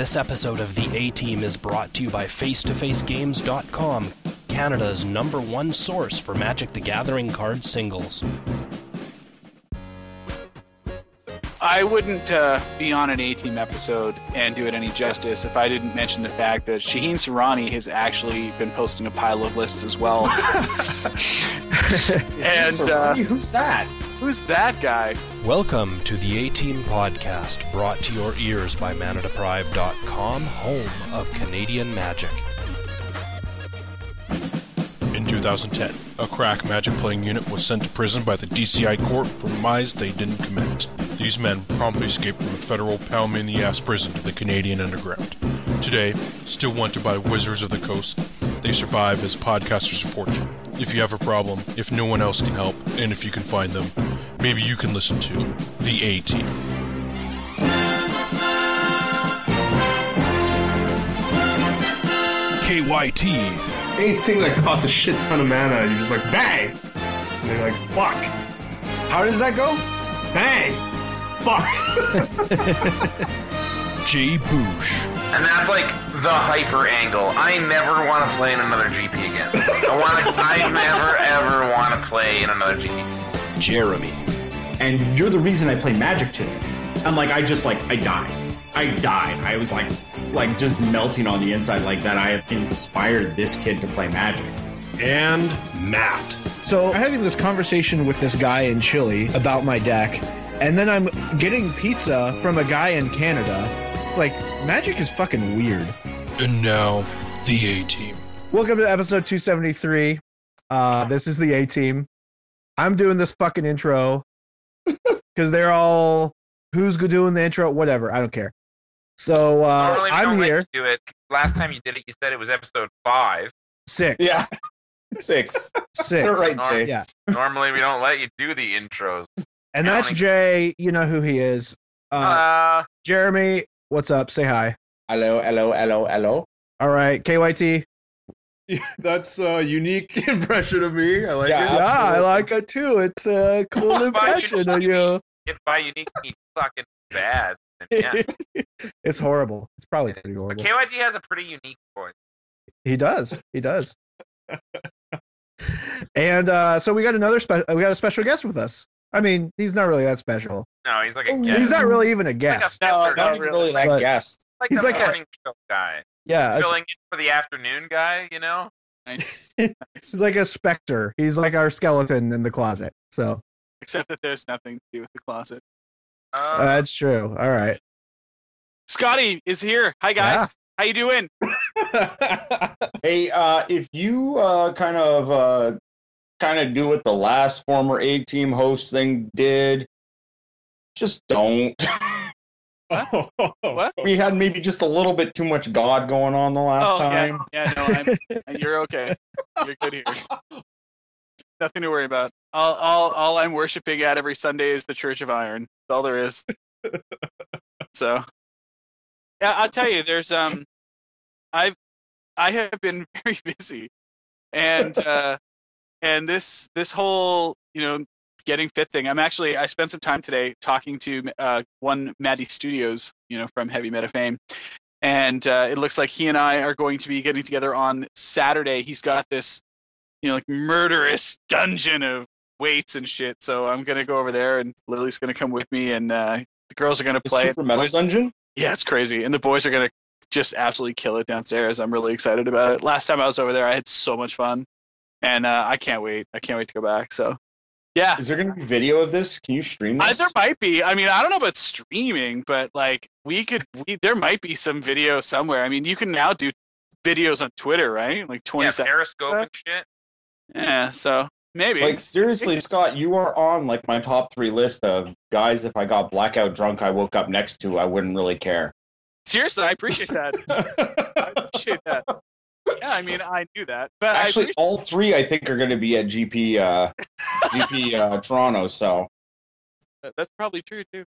This episode of The A Team is brought to you by FaceToFaceGames.com, Canada's number one source for Magic the Gathering card singles. I wouldn't uh, be on an A Team episode and do it any justice if I didn't mention the fact that Shaheen Sarani has actually been posting a pile of lists as well. and uh, who's that? Who's that guy? Welcome to the A Team podcast, brought to your ears by ManaDeprived.com, home of Canadian magic. In 2010, a crack magic playing unit was sent to prison by the DCI court for crimes they didn't commit. These men promptly escaped from a federal pound me in the ass prison to the Canadian underground. Today, still wanted by wizards of the coast, they survive as podcasters of fortune. If you have a problem, if no one else can help, and if you can find them, maybe you can listen to The A Team. KYT. Anything that costs a shit ton of mana, you're just like bang. And you're like fuck. How does that go? Bang. Fuck. Jay Boosh. And that's like the hyper angle. I never want to play in another GP again. I want to. I never ever want to play in another GP. Jeremy. And you're the reason I play Magic today. I'm like, I just like, I died. I died. I was like, like just melting on the inside, like that. I have inspired this kid to play Magic. And Matt. So I'm having this conversation with this guy in Chile about my deck, and then I'm getting pizza from a guy in Canada. It's like magic is fucking weird. And now, The A Team. Welcome to episode 273. Uh, this is the A team. I'm doing this fucking intro because they're all who's doing the intro, whatever. I don't care. So uh, Normally we I'm here. do it. Last time you did it, you said it was episode five. Six. Yeah. Six. Six. You're right, Norm- Jay. Yeah. Normally we don't let you do the intros. And that's Counting. Jay. You know who he is. Uh, Uh, Jeremy, what's up? Say hi. Hello, hello, hello, hello. All right. KYT. That's a unique impression of me. I like Yeah, it. Yeah, I like it too. It's a cool Why impression of you- you. if by unique means fucking bad. Yeah. it's horrible. It's probably pretty But horrible. KYT has a pretty unique voice. He does. He does. and uh, so we got another spe- we got a special guest with us. I mean, he's not really that special. No, he's like a guest. He's not really even a Like a guest. not guy. really that But- guest. Like he's the like a- morning show guy. yeah, a- Filling in for the afternoon guy, you know? Nice. he's like a specter. He's like our skeleton in the closet. So Except that there's nothing to do with the closet. Uh, that's true. All right. Scotty is here. Hi guys. Yeah. How you doing? Hey, uh, if you uh, kind of uh, kind of do what the last former A team host thing did, just don't. What? we had maybe just a little bit too much God going on the last oh time. yeah, yeah. No, I'm, you're okay. You're good here. Nothing to worry about. All, all, all I'm worshiping at every Sunday is the Church of Iron. That's all there is. so, yeah, I'll tell you. There's um, I've I have been very busy, and uh, and this this whole you know getting fit thing. I'm actually I spent some time today talking to uh, one Maddie Studios, you know, from Heavy Meta fame, and uh, it looks like he and I are going to be getting together on Saturday. He's got this, you know, like murderous dungeon of weights and shit. So I'm gonna go over there, and Lily's gonna come with me, and uh, the girls are gonna The play. Super Metal Boys- Dungeon. yeah, it's crazy, and the boys are gonna just absolutely kill it downstairs. I'm really excited about it. Last time I was over there, I had so much fun, and uh, I can't wait. I can't wait to go back. So, yeah, Is there going to be video of this? Can you stream I, this? there might be. I mean, I don't know about streaming, but like we could, we there might be some video somewhere. I mean, you can now do videos on Twitter, right? Like 20 yeah, seconds. Periscope and shit. Yeah, so maybe. Like seriously, Scott, you are on like my top three list of guys. If I got blackout drunk, I woke up next to, I wouldn't really care. Seriously, I appreciate that. I appreciate that. Yeah, I mean, I knew that, but Actually, appreciate- all three I think are going to be at GP uh, GP uh, Toronto. So that's probably true too.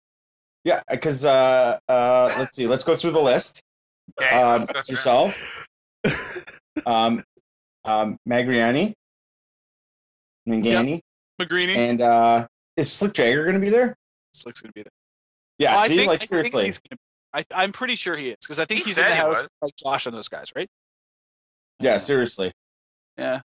yeah, because uh, uh, let's see, let's go through the list. Okay, Um, let's go yourself, um, um, Magriani, Mangani, McGreeny and uh, is Slick Jagger going to be there? Slick's gonna be there. Yeah, Well, I see, think- like I think seriously, he's I, I'm pretty sure he is because I think He he's in the house was. with, like Josh and those guys, right? Yeah, seriously. Yeah.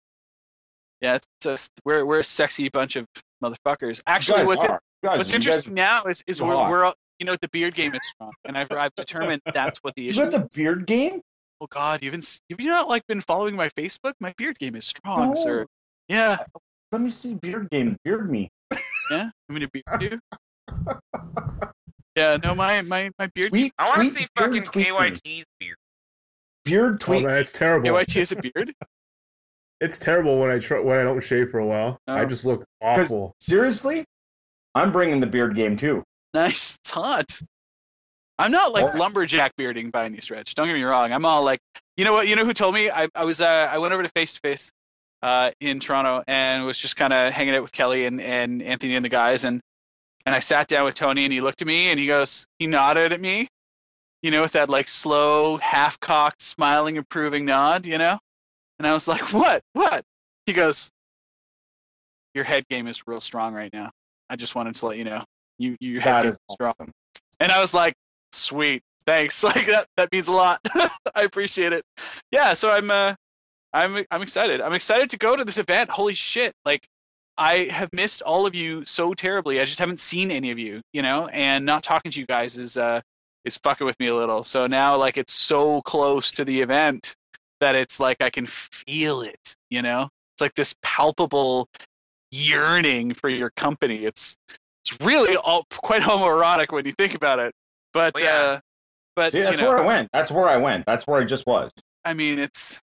Yeah, it's just we're we're a sexy bunch of motherfuckers. Actually, what's in- are. You guys- what's you guys- interesting now is is you're we're, we're all- you know the beard game is strong, and I've I've determined that's what the You issue. got the is. beard game? Oh God, you haven't s- have you not like been following my Facebook? My beard game is strong, No. sir. Yeah, Let me see beard game. Beard me. yeah. I'm gonna beard you. Yeah, no, my my my beard. Tweet, I want to see fucking. KYT's beard. Beard Oh tweet. man, it's terrible. KYT has a beard. It's terrible when I try when I don't shave for a while. I Oh. just look awful. Seriously? I'm bringing the beard game too. Nice, it's hot. I'm not like Oh. lumberjack bearding by any stretch. Don't get me wrong. I'm all like, you know what? You know who told me? I, I was uh, I went over to face to face, uh, in Toronto and was just kind of hanging out with Kelly and, and Anthony and the guys and and I sat down with Tony and he looked at me and he goes, he nodded at me, you know, with that like slow, half cocked, smiling, approving nod, you know, and I was like, what, what? He goes, your head game is real strong right now. I just wanted to let you know. You you head That game is is strong. awesome. And I was like, sweet, thanks. Like that that means a lot. I appreciate it. Yeah, so I'm uh I'm I'm excited. I'm excited to go to this event. Holy shit. Like I have missed all of you so terribly. I just haven't seen any of you, you know, and not talking to you guys is uh is fucking with me a little. So now like it's so close to the event that it's like I can feel it, you know? It's like this palpable yearning for your company. It's it's really all quite homoerotic when you think about it. But Well, yeah. uh but See, that's you know, where I went. That's where I went. That's where I just was. I mean it's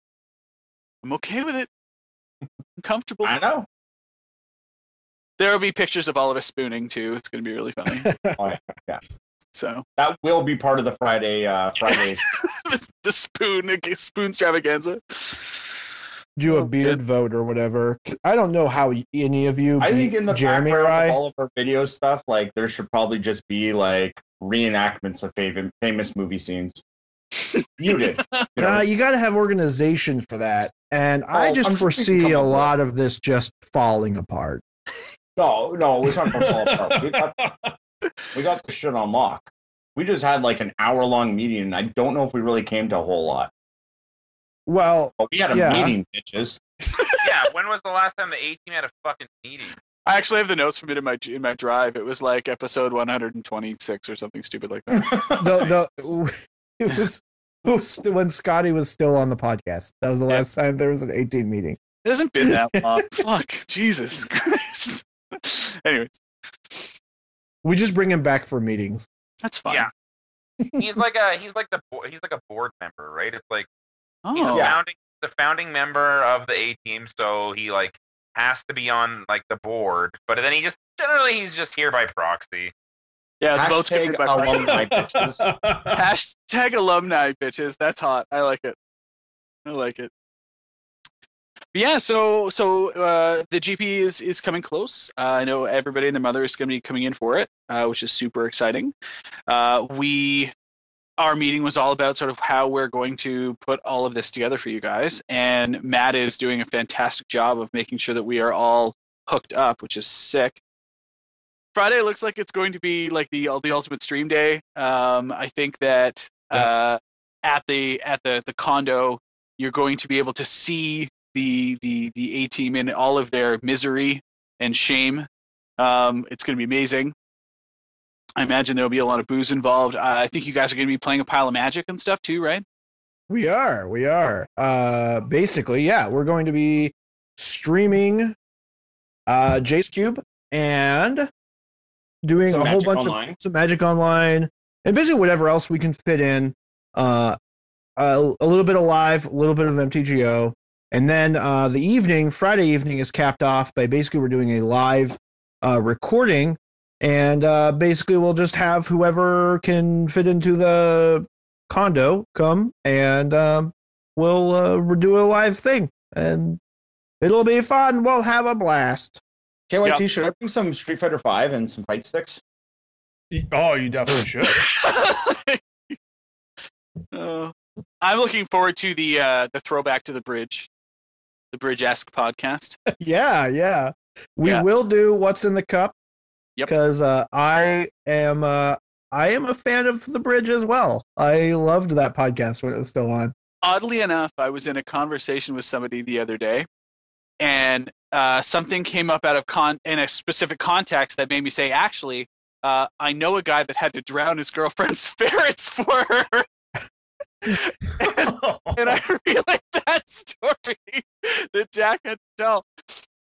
I'm okay with it. I'm comfortable. I know. There will be pictures of all of us spooning too. It's gonna be really funny. Oh, yeah. So That will be part of the Friday. Uh, Friday. the spoon spoon extravaganza. Do a Oh, beard good. vote or whatever. I don't know how any of you I think in the Jeremy or background of all of our video stuff, like there should probably just be like reenactments of fav- famous movie scenes. You did. You know? Uh, you got to have organization for that, and I just I'm foresee thinking a couple of- lot of this just falling apart. no, no, we're not gonna fall apart. We got, the shit on lock. We just had like an hour long meeting, and I don't know if we really came to a whole lot. Well, But we had a Yeah. meeting, bitches. yeah, when was the last time the A team had a fucking meeting? I actually have the notes from it in my in my drive. It was like episode 126 or something stupid like that. the the it was, it was when Scotty was still on the podcast. That was the Yeah. last time there was an 18 meeting. It hasn't been that long. Fuck, Jesus Christ. Anyways, We just bring him back for meetings. that's fine. Yeah. He's like a he's like the he's like a board member, right? It's like he's Oh, a founding the founding member of the A team, so he like has to be on like the board. But then he just generally he's just here by proxy. yeah. The vote's Hashtag committed by alumni bitches. Hashtag alumni bitches. That's hot. I like it. I like it. Yeah, so so uh, the GP is is coming close. Uh, I know everybody and their mother is going to be coming in for it, uh, which is super exciting. Uh, we our meeting was all about sort of how we're going to put all of this together for you guys, and Matt is doing a fantastic job of making sure that we are all hooked up, which is sick. Friday looks like it's going to be like the the ultimate stream day. Um, I think that uh, at the at the the condo, you're going to be able to see the the the A team in all of their misery and shame. Um, it's going to be amazing. I imagine there will be a lot of booze involved. Uh, I think you guys are going to be playing a pile of magic and stuff too, right? We are, we are. Uh, basically, yeah, we're going to be streaming uh, Jace Cube and doing Some a whole bunch Online. of some Magic Online and basically whatever else we can fit in. Uh, a, a little bit of live, a little bit of MTGO, and then uh, the evening, Friday evening, is capped off by basically we're doing a live uh, recording, and uh, basically we'll just have whoever can fit into the condo come and um, we'll uh, do a live thing, and it'll be fun. We'll have a blast. KYT, should I bring some Street Fighter Five and some fight sticks? oh, you definitely should. Uh, I'm looking forward to the uh, the throwback to the bridge, the bridge esque podcast. yeah, yeah. We Yeah. will do what's in the cup. Yep. Because uh, I am uh, I am a fan of the bridge as well. I loved that podcast when it was still on. Oddly enough, I was in a conversation with somebody the other day, and uh, something came up out of con in a specific context that made me say, actually, uh, I know a guy that had to drown his girlfriend's ferrets for her. And, and I realized that story that Jack had to tell.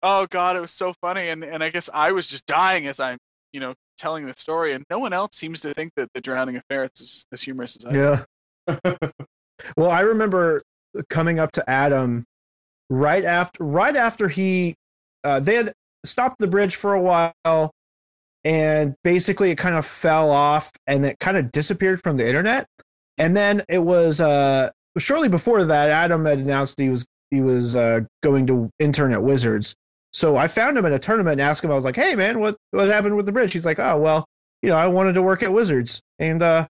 Oh God, it was so funny, and and I guess I was just dying as I'm, you know, telling the story, and no one else seems to think that the drowning of ferrets is as humorous as I. Yeah. well, I remember coming up to Adam right after right after he uh, they had stopped the bridge for a while and basically it kind of fell off and it kind of disappeared from the internet and then it was uh shortly before that adam had announced he was he was uh going to intern at wizards so i found him at a tournament and asked him i was like hey man what what happened with the bridge he's like oh well you know i wanted to work at wizards and uh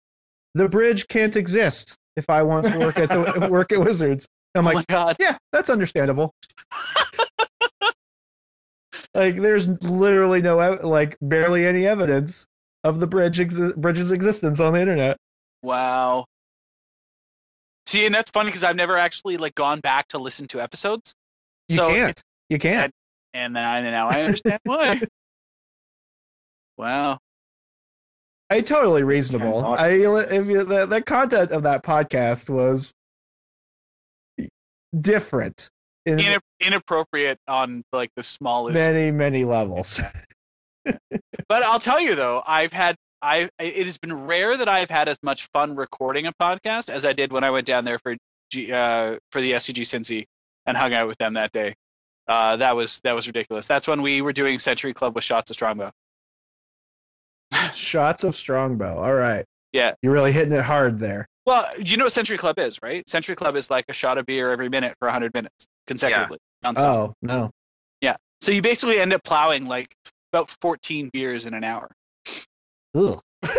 the bridge can't exist if i want to work at the work at wizards i'm oh like my God. yeah, that's understandable. like, there's literally no, like, barely any evidence of the bridge exi- bridge's existence on the internet. Wow. See, and that's funny because I've never actually like gone back to listen to episodes, You So can't. You can't. and then I now I understand why. Wow. I totally reasonable. I if you, the the content of that podcast was different in Ina- inappropriate on like the smallest. many many levels. But I'll tell you though, I've had I it has been rare that I've had as much fun recording a podcast as I did when I went down there for G, uh, for the SCG Cincy and hung out with them that day. Uh, that was that was ridiculous. That's when we were doing Century Club with shots of Strongbow. Shots of Strongbow. All right. Yeah. You're really hitting it hard there. Well, you know what Century Club is, right? Century Club is like a shot of beer every minute for 100 minutes consecutively. nonstop. Oh no. Yeah. So you basically end up plowing like about 14 beers in an hour. Ugh.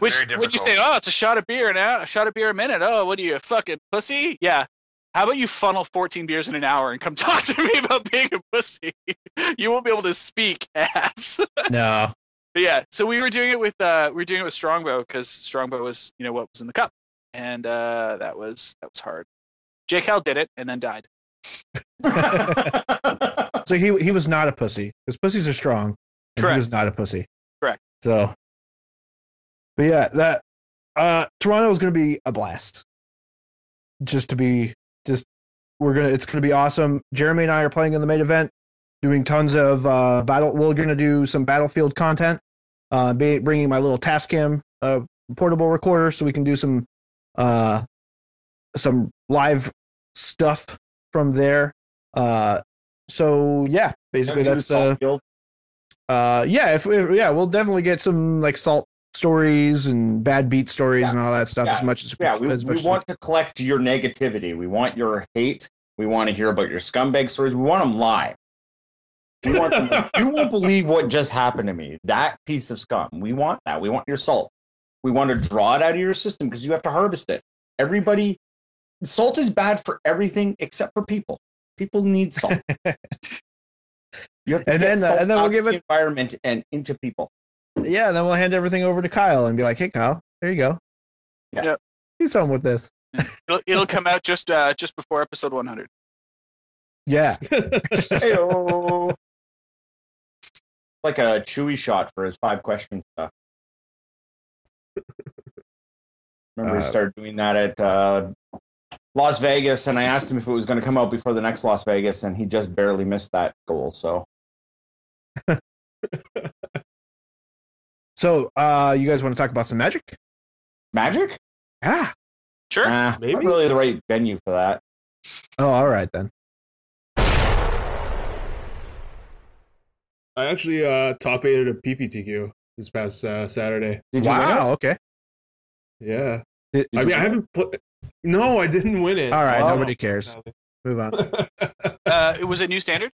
Which Very when you say, oh, it's a shot of beer an hour, a shot of beer a minute. Oh, what are you, a fucking pussy? Yeah. How about you funnel 14 beers in an hour and come talk to me about being a pussy? you won't be able to speak, ass. No. But yeah, so we were doing it with uh, we were doing it with Strongbow because Strongbow was you know what was in the cup, and uh, that was that was hard. Jake Hell did it and then died. So he he was not a pussy because pussies are strong. And Correct. He was not a pussy. So, but yeah, that uh, Toronto is going to be a blast. Just to be, just we're gonna, it's going to be awesome. Jeremy and I are playing in the main event, doing tons of uh, battle. We're going to do some battlefield content. Uh, be, bringing my little Tascam uh, portable recorder so we can do some uh, some live stuff from there. Uh, so yeah, basically that's uh, uh yeah if, if yeah we'll definitely get some like salt stories and bad beat stories Yeah. and all that stuff Yeah. as much as yeah, we, as we want to collect your negativity. We want your hate. We want to hear about your scumbag stories. We want them live. We want them. you won't believe what just happened to me. That piece of scum. We want that. We want your salt. We want to draw it out of your system because you have to harvest it. Everybody, salt is bad for everything except for people. People need salt. You have to And get then, uh, and then we'll give the it- environment and into people. yeah and then we'll hand everything over to kyle and be like hey kyle there you go Yeah. Yep. do something with this It'll, it'll come out just uh, just before episode 100. yeah Heyo. like a chewy shot for his five question stuff. Remember, he Uh, started doing that at uh, Las Vegas, and I asked him if it was going to come out before the next Las Vegas, and he just barely missed that goal. So, so uh you guys want to talk about some magic magic? Yeah. Sure. Nah, Maybe. not really the right venue for that. oh all right then I actually uh top aided a PPTQ this past uh, Saturday. Did you wow okay Yeah. Did- I mean, you- I haven't put. No, I didn't win it. all right Oh. nobody cares move on Uh, it was a new standard.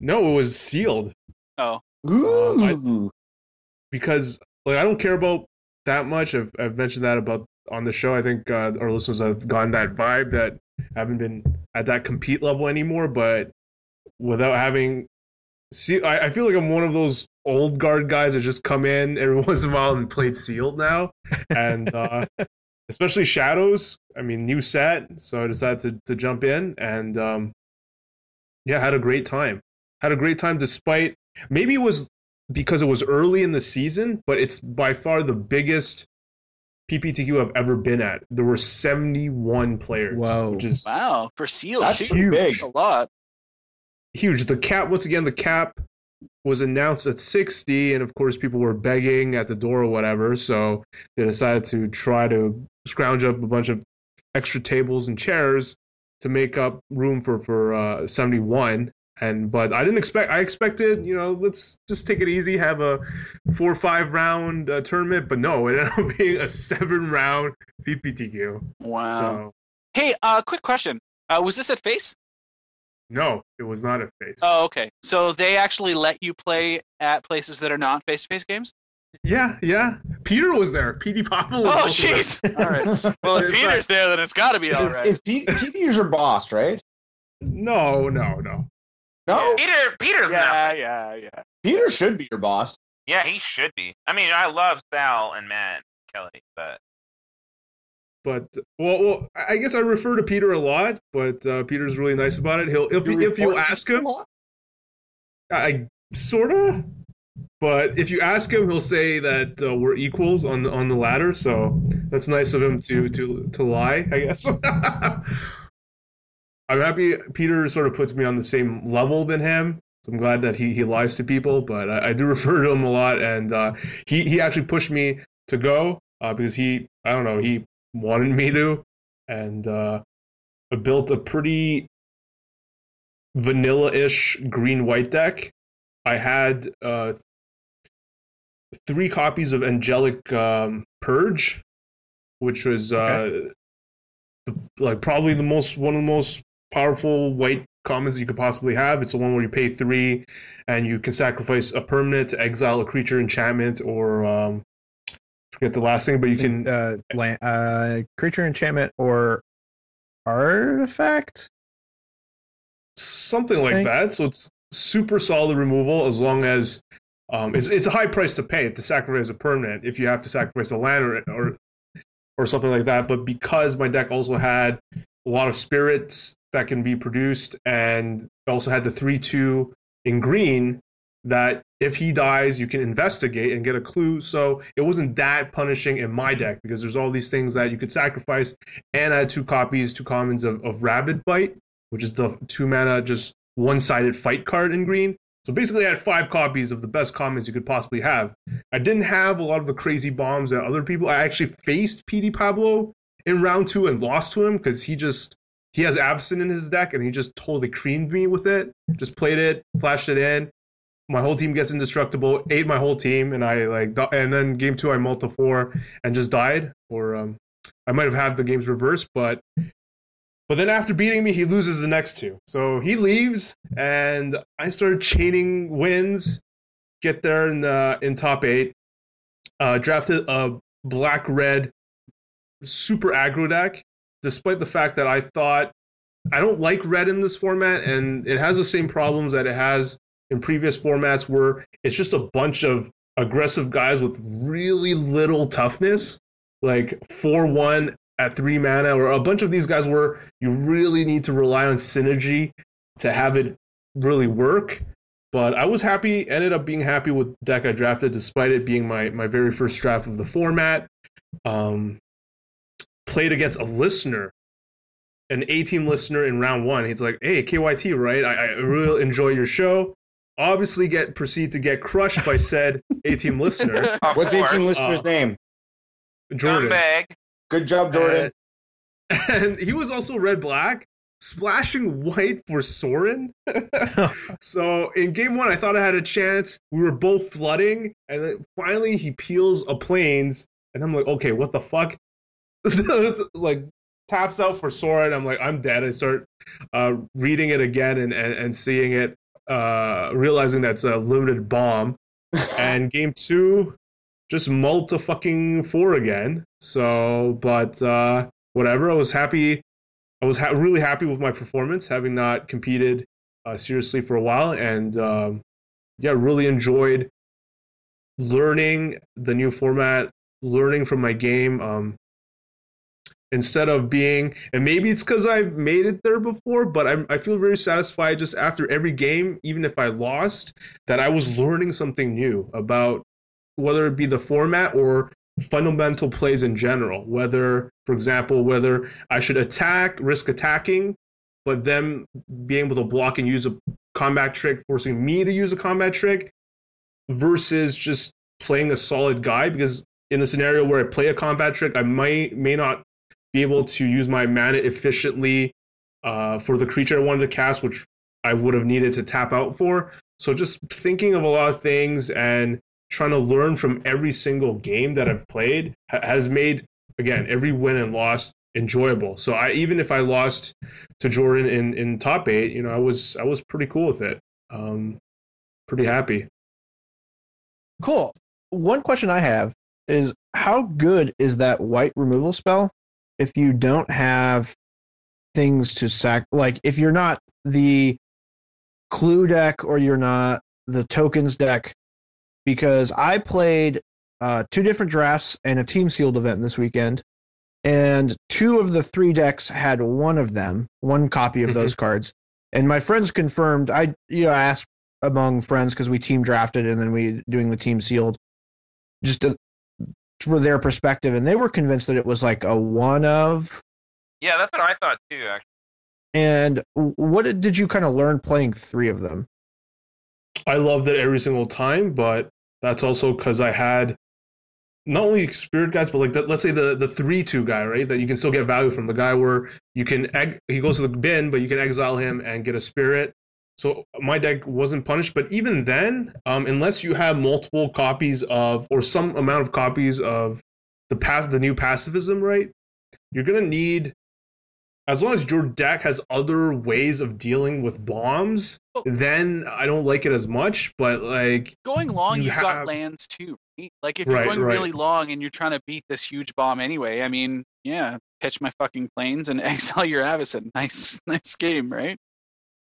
no, it was sealed Oh, Ooh. because like I don't care about that much. I've I've mentioned that about on the show. I think uh, our listeners have gotten that vibe that I haven't been at that compete level anymore. But without having, see, I, I feel like I'm one of those old guard guys that just come in every once in a while and played sealed now, and uh, especially shadows. I mean, new set, so I decided to to jump in and um, yeah, had a great time. Had a great time despite maybe it was because it was early in the season, but it's by far the biggest PPTQ I've ever been at. There were 71 players, Wow. which is Wow, for seals, That's too. pretty big. That's a lot. huge. The cap, once again, the cap was announced at 60, and of course, people were begging at the door or whatever. So they decided to try to scrounge up a bunch of extra tables and chairs to make up room for for uh, 71. And but I didn't expect. I expected, you know, let's just take it easy, have a four or five round uh, tournament. But no, it ended up being a seven round PPTQ. Wow. So Hey, uh, quick question. Uh, was this at Face? no, it was not a face. Oh, okay. So they actually let you play at places that are not face-to-face games? Yeah, yeah. Peter was there. PD Papa was Oh, jeez. All right. Well, if In Peter's there, then it's got to be all Is, right. is Pete, Peter's your boss, right? No, no, no. No, Peter, Peter's yeah, not. yeah, yeah. Yeah. Peter should be your boss. Yeah, he should be. I mean, I love Sal and Matt and Kelly, but But well, well, I guess I refer to Peter a lot, but uh, Peter's really nice about it. He'll if you, if you ask him, I sorta. But if you ask him, he'll say that uh, we're equals on on the ladder. So that's nice of him to to to lie, I guess. I'm happy Peter sort of puts me on the same level than him. So I'm glad that he, he lies to people, but I, I do refer to him a lot, and uh, he he actually pushed me to go uh, because he I don't know he wanted me to, and uh, I built a pretty vanilla-ish green-white deck. I had uh, three copies of Angelic um, Purge, which was uh, the, like probably the most one of the most powerful white commons you could possibly have. It's the one where you pay three, and you can sacrifice a permanent to exile a creature enchantment, or um, forget the last thing, but you can uh, land, uh, creature enchantment or artifact. something like that. So it's super solid removal as long as um, it's it's a high price to pay to sacrifice a permanent if you have to sacrifice a land or or or something like that. But because my deck also had a lot of spirits that can be produced, and also had the three two in green that if he dies, you can investigate and get a clue. So it wasn't that punishing in my deck because there's all these things that you could sacrifice, and I had two copies, two commons of, of Rabid Bite, which is the two mana just one sided fight card in green. So basically, I had five copies of the best commons you could possibly have. I didn't have a lot of the crazy bombs that other people. I actually faced PD Pablo in round two and lost to him because he just he has Avacyn in his deck and he just totally creamed me with it. Just played it, flashed it in. My whole team gets indestructible, ate my whole team, and I like. And then game two, I multi four and just died. Or um, I might have had the games reversed, but but then after beating me, he loses the next two. So he leaves, and I started chaining wins. Get there in the, in top eight. Uh, drafted a black red super aggro deck, despite the fact that I thought I don't like red in this format, and it has the same problems that it has in previous formats, where it's just a bunch of aggressive guys with really little toughness, like four one at three mana, or a bunch of these guys where you really need to rely on synergy to have it really work. But I was happy, ended up being happy with the deck I drafted, despite it being my, my very first draft of the format. Um, played against a listener, an A team listener in round one. He's like, "Hey, KYT, right? I, I really enjoy your show." Obviously, get proceed to get crushed by said A team listener, of What's A course, team listener's Uh, name? Jordan. scumbag. Good job, Jordan. and he was also red black, splashing white for Sorin. so in game one, I thought I had a chance. We were both flooding, and then finally he peels a planes, and I'm like, okay, what the fuck? like taps out for Sorin. I'm like, I'm dead. I start uh, reading it again and, and, and seeing it, uh, realizing that's a limited bomb. and game two, just multi fucking four again. So, but uh, whatever. I was happy. I was ha- really happy with my performance, having not competed uh, seriously for a while, and um, yeah, really enjoyed learning the new format, learning from my game. Um, instead of being, and maybe it's because I've made it there before, but I'm, I feel very satisfied just after every game, even if I lost, that I was learning something new about whether it be the format or fundamental plays in general. Whether, for example, whether I should attack, risk attacking, but them being able to block and use a combat trick, forcing me to use a combat trick, versus just playing a solid guy. Because in a scenario where I play a combat trick, I might may not be able to use my mana efficiently uh, for the creature I wanted to cast, which I would have needed to tap out for. So just thinking of a lot of things and trying to learn from every single game that I've played has made again every win and loss enjoyable. So I even if I lost to Jordan in in top eight, you know, I was I was pretty cool with it. Um, pretty happy. Cool. One question I have is how good is that white removal spell if you don't have things to sack like if you're not the clue deck or you're not the tokens deck because I played uh, two different drafts and a team sealed event this weekend and two of the three decks had one of them, one copy of Mhm. those cards. And my friends confirmed. I you know I asked among friends because we team drafted and then we doing the team sealed, just to, for their perspective, and they were convinced that it was like a one of. Yeah, that's what I thought too. Actually, And what did, did you kind of learn playing three of them? I loved it every single time, but that's also because I had not only spirit guys, but like the, let's say the the three two guy, right? That you can still get value from the guy where you can egg, he goes to the bin, but you can exile him and get a spirit. So my deck wasn't punished, but even then, um, unless you have multiple copies of or some amount of copies of the past the new pacifism, right? You're gonna need as long as your deck has other ways of dealing with bombs, then I don't like it as much. But like Going long, You you've have- got lands too. right? Like if you're Right, going right. really long and you're trying to beat this huge bomb anyway, I mean, yeah, pitch my fucking planes and exile your Avacyn. Nice, nice game, right?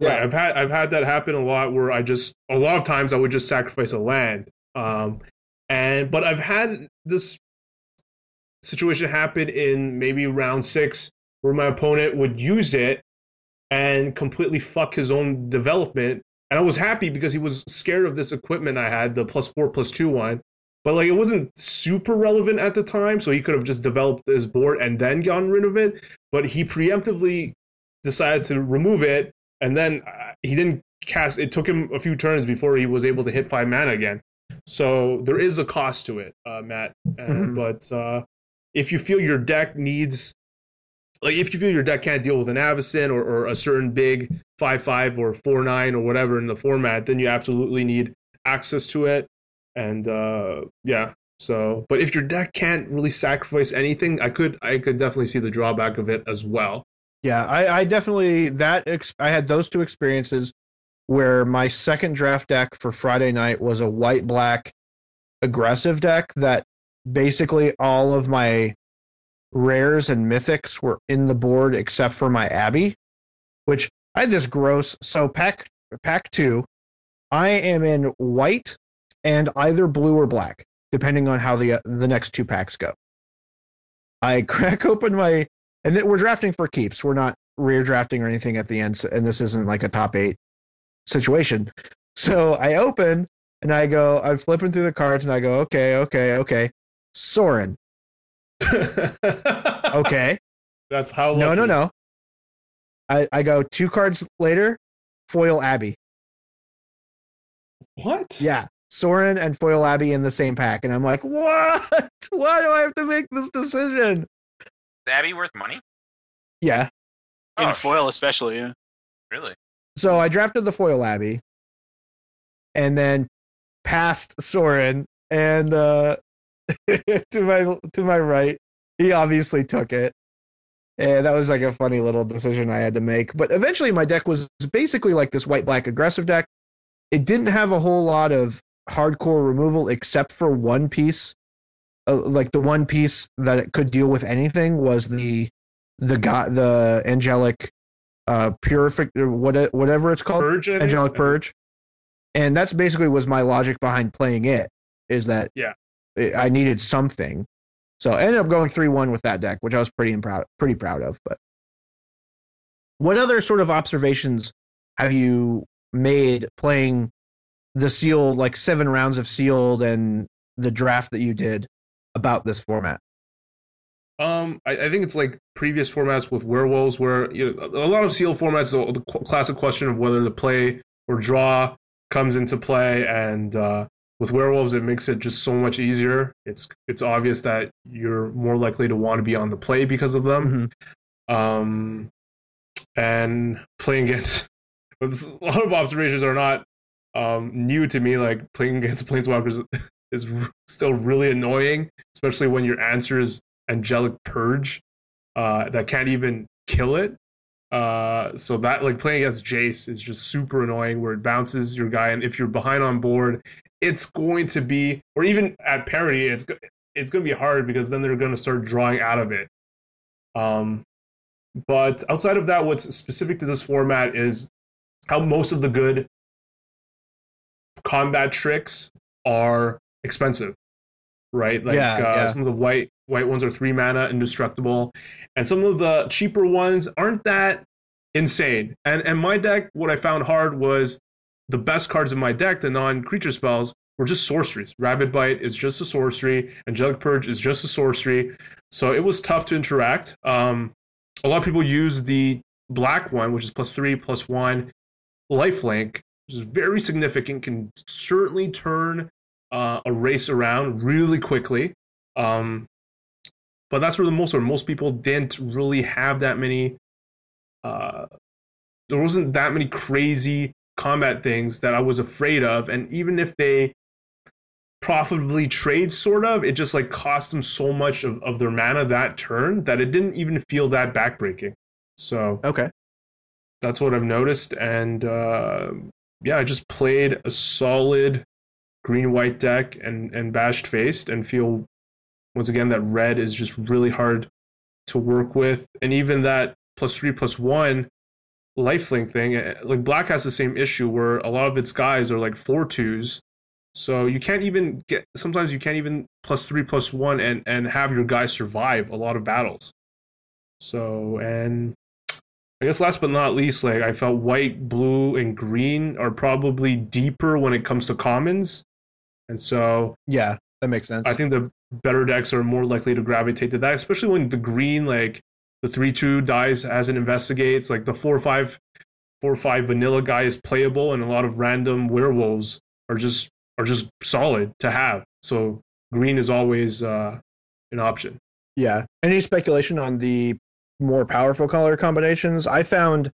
Right, I've had I've had that happen a lot where I just a lot of times I would just sacrifice a land. Um and but I've had this situation happen in maybe round 6 where my opponent would use it and completely fuck his own development and I was happy because he was scared of this equipment I had, the plus 4 plus 2 one. But like it wasn't super relevant at the time, so he could have just developed his board and then gotten rid of it, but he preemptively decided to remove it and then uh, he didn't cast. It took him a few turns before he was able to hit five mana again. So there is a cost to it, uh, Matt. And, Mhm. But uh, if you feel your deck needs, like if you feel your deck can't deal with an Avacyn or, or a certain big five five or four nine or whatever in the format, then you absolutely need access to it. And uh, yeah. So, but if your deck can't really sacrifice anything, I could I could definitely see the drawback of it as well. Yeah, I, I definitely that ex- I had those two experiences where my second draft deck for Friday night was a white black aggressive deck that basically all of my rares and mythics were in the board except for my Abbey, which I had this gross. So pack pack two, I am in white and either blue or black, depending on how the the next two packs go. I crack open my and then we're drafting for keeps. We're not rear drafting or anything at the end, and this isn't like a top eight situation. So I open and I go, I'm flipping through the cards and I go, okay, okay, okay. Sorin, okay. That's how. No, no, no. I, I go two cards later, foil Abbey. What? Yeah, Sorin and foil Abbey in the same pack, and I'm like, what? Why do I have to make this decision? Is Abby worth money? Yeah. In Oh, foil, especially. Yeah. Really? So I drafted the foil Abby and then passed Sorin, and uh, to my to my right, he obviously took it, and that was like a funny little decision I had to make. But eventually, my deck was basically like this white black aggressive deck. It didn't have a whole lot of hardcore removal except for one piece. Uh, like the one piece that it could deal with anything was the the god the angelic uh purific what whatever it's called Purge, angelic purge and that's basically was my logic behind playing it is that Yeah. I needed something. So I ended up going three one with that deck, which I was pretty proud pretty proud of. But what other sort of observations have you made playing the sealed like seven rounds of sealed and the draft that you did about this format? Um, I, I think it's like previous formats with werewolves, where you know, a lot of seal formats. The, the classic question of whether to play or draw comes into play, and uh, with werewolves, it makes it just so much easier. It's it's obvious that you're more likely to want to be on the play because of them. Mhm. Um, and playing against a lot of observations are not um, new to me. Like playing against planeswalkers is still really annoying, especially when your answer is angelic purge uh, that can't even kill it. Uh, so that like playing against Jace is just super annoying, where it bounces your guy, and if you're behind on board, it's going to be, or even at parity, it's it's going to be hard because then they're going to start drawing out of it. Um, but outside of that, what's specific to this format is how most of the good combat tricks are expensive, right? Like Yeah, uh, yeah. some of the white white ones are three mana, indestructible, and some of the cheaper ones aren't that insane. And and my deck, what I found hard was the best cards in my deck, the non-creature spells, were just sorceries. Rabid Bite is just a sorcery, Angelic Purge is just a sorcery. So it was tough to interact. Um, a lot of people use the black one, which is plus three, plus one, lifelink, which is very significant, can certainly turn uh, a race around really quickly. Um, but that's where the most part. Most people didn't really have that many. Uh, there wasn't that many crazy combat things that I was afraid of, and even if they profitably trade, sort of, it just like cost them so much of, of their mana that turn that it didn't even feel that backbreaking. So Okay. that's what I've noticed, and uh, yeah, I just played a solid green white deck and and bashed faced, and feel once again that red is just really hard to work with, and even that plus three plus one lifelink thing, eh, like black has the same issue where a lot of its guys are like four twos. So you can't even get. Sometimes you can't even plus three plus one and and have your guys survive a lot of battles. So and I guess last but not least, like I felt white, blue, and green are probably deeper when it comes to commons, and so Yeah, that makes sense. I think the better decks are more likely to gravitate to that, especially when the green, like the three two dies as it investigates, like the four five four five vanilla guy is playable, and a lot of random werewolves are just are just solid to have. So green is always uh, an option. Yeah. Any speculation on the more powerful color combinations? I found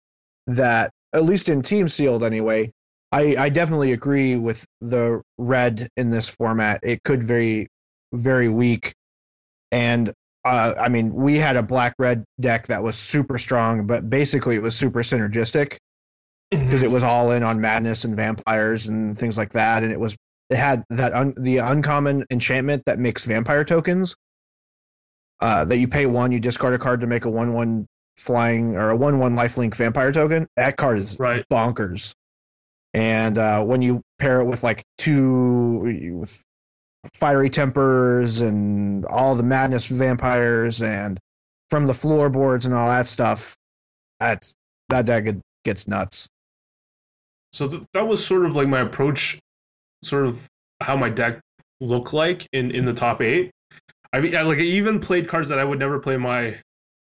that at least in team sealed anyway, I, I definitely agree with the red in this format. It could very very weak. And uh, I mean, we had a black red deck that was super strong, but basically it was super synergistic because it was all in on madness and vampires and things like that, and it was it had that un, the uncommon enchantment that makes vampire tokens. Uh, that you pay one, you discard a card to make a one one flying or a one one lifelink vampire token. That card is Right. bonkers. And uh, when you pair it with like two with fiery tempers and all the madness vampires and from the floorboards and all that stuff, that's that deck gets nuts. So th- that was sort of like my approach, sort of how my deck looked like in in the top eight. I mean, I, like I even played cards that I would never play in my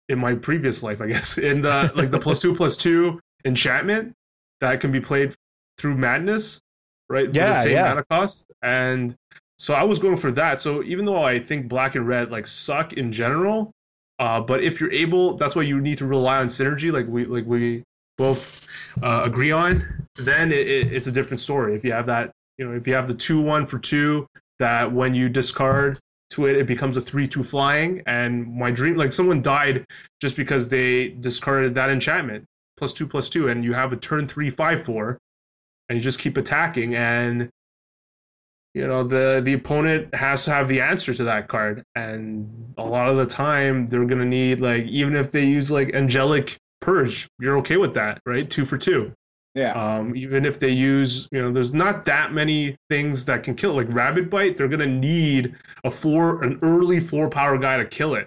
in my previous life. I guess in the like the plus two plus two enchantment that can be played through madness, right? For Yeah, the same yeah. mana cost, and so I was going for that. So even though I think black and red like suck in general, uh, but if you're able, that's why you need to rely on synergy, like we like we both uh, agree on, then it, it, it's a different story. If you have that, you know, if you have the two one for two, that when you discard to it, it becomes a three two flying. And my dream, like someone died just because they discarded that enchantment plus two plus two, and you have a turn three five four, and you just keep attacking, and you know the the opponent has to have the answer to that card, and a lot of the time they're gonna need like even if they use like angelic purge, you're okay with that, right? Two for two. Yeah. Um, even if they use, you know, there's not that many things that can kill it. Like Rabid Bite, they're gonna need a four, an early four power guy to kill it.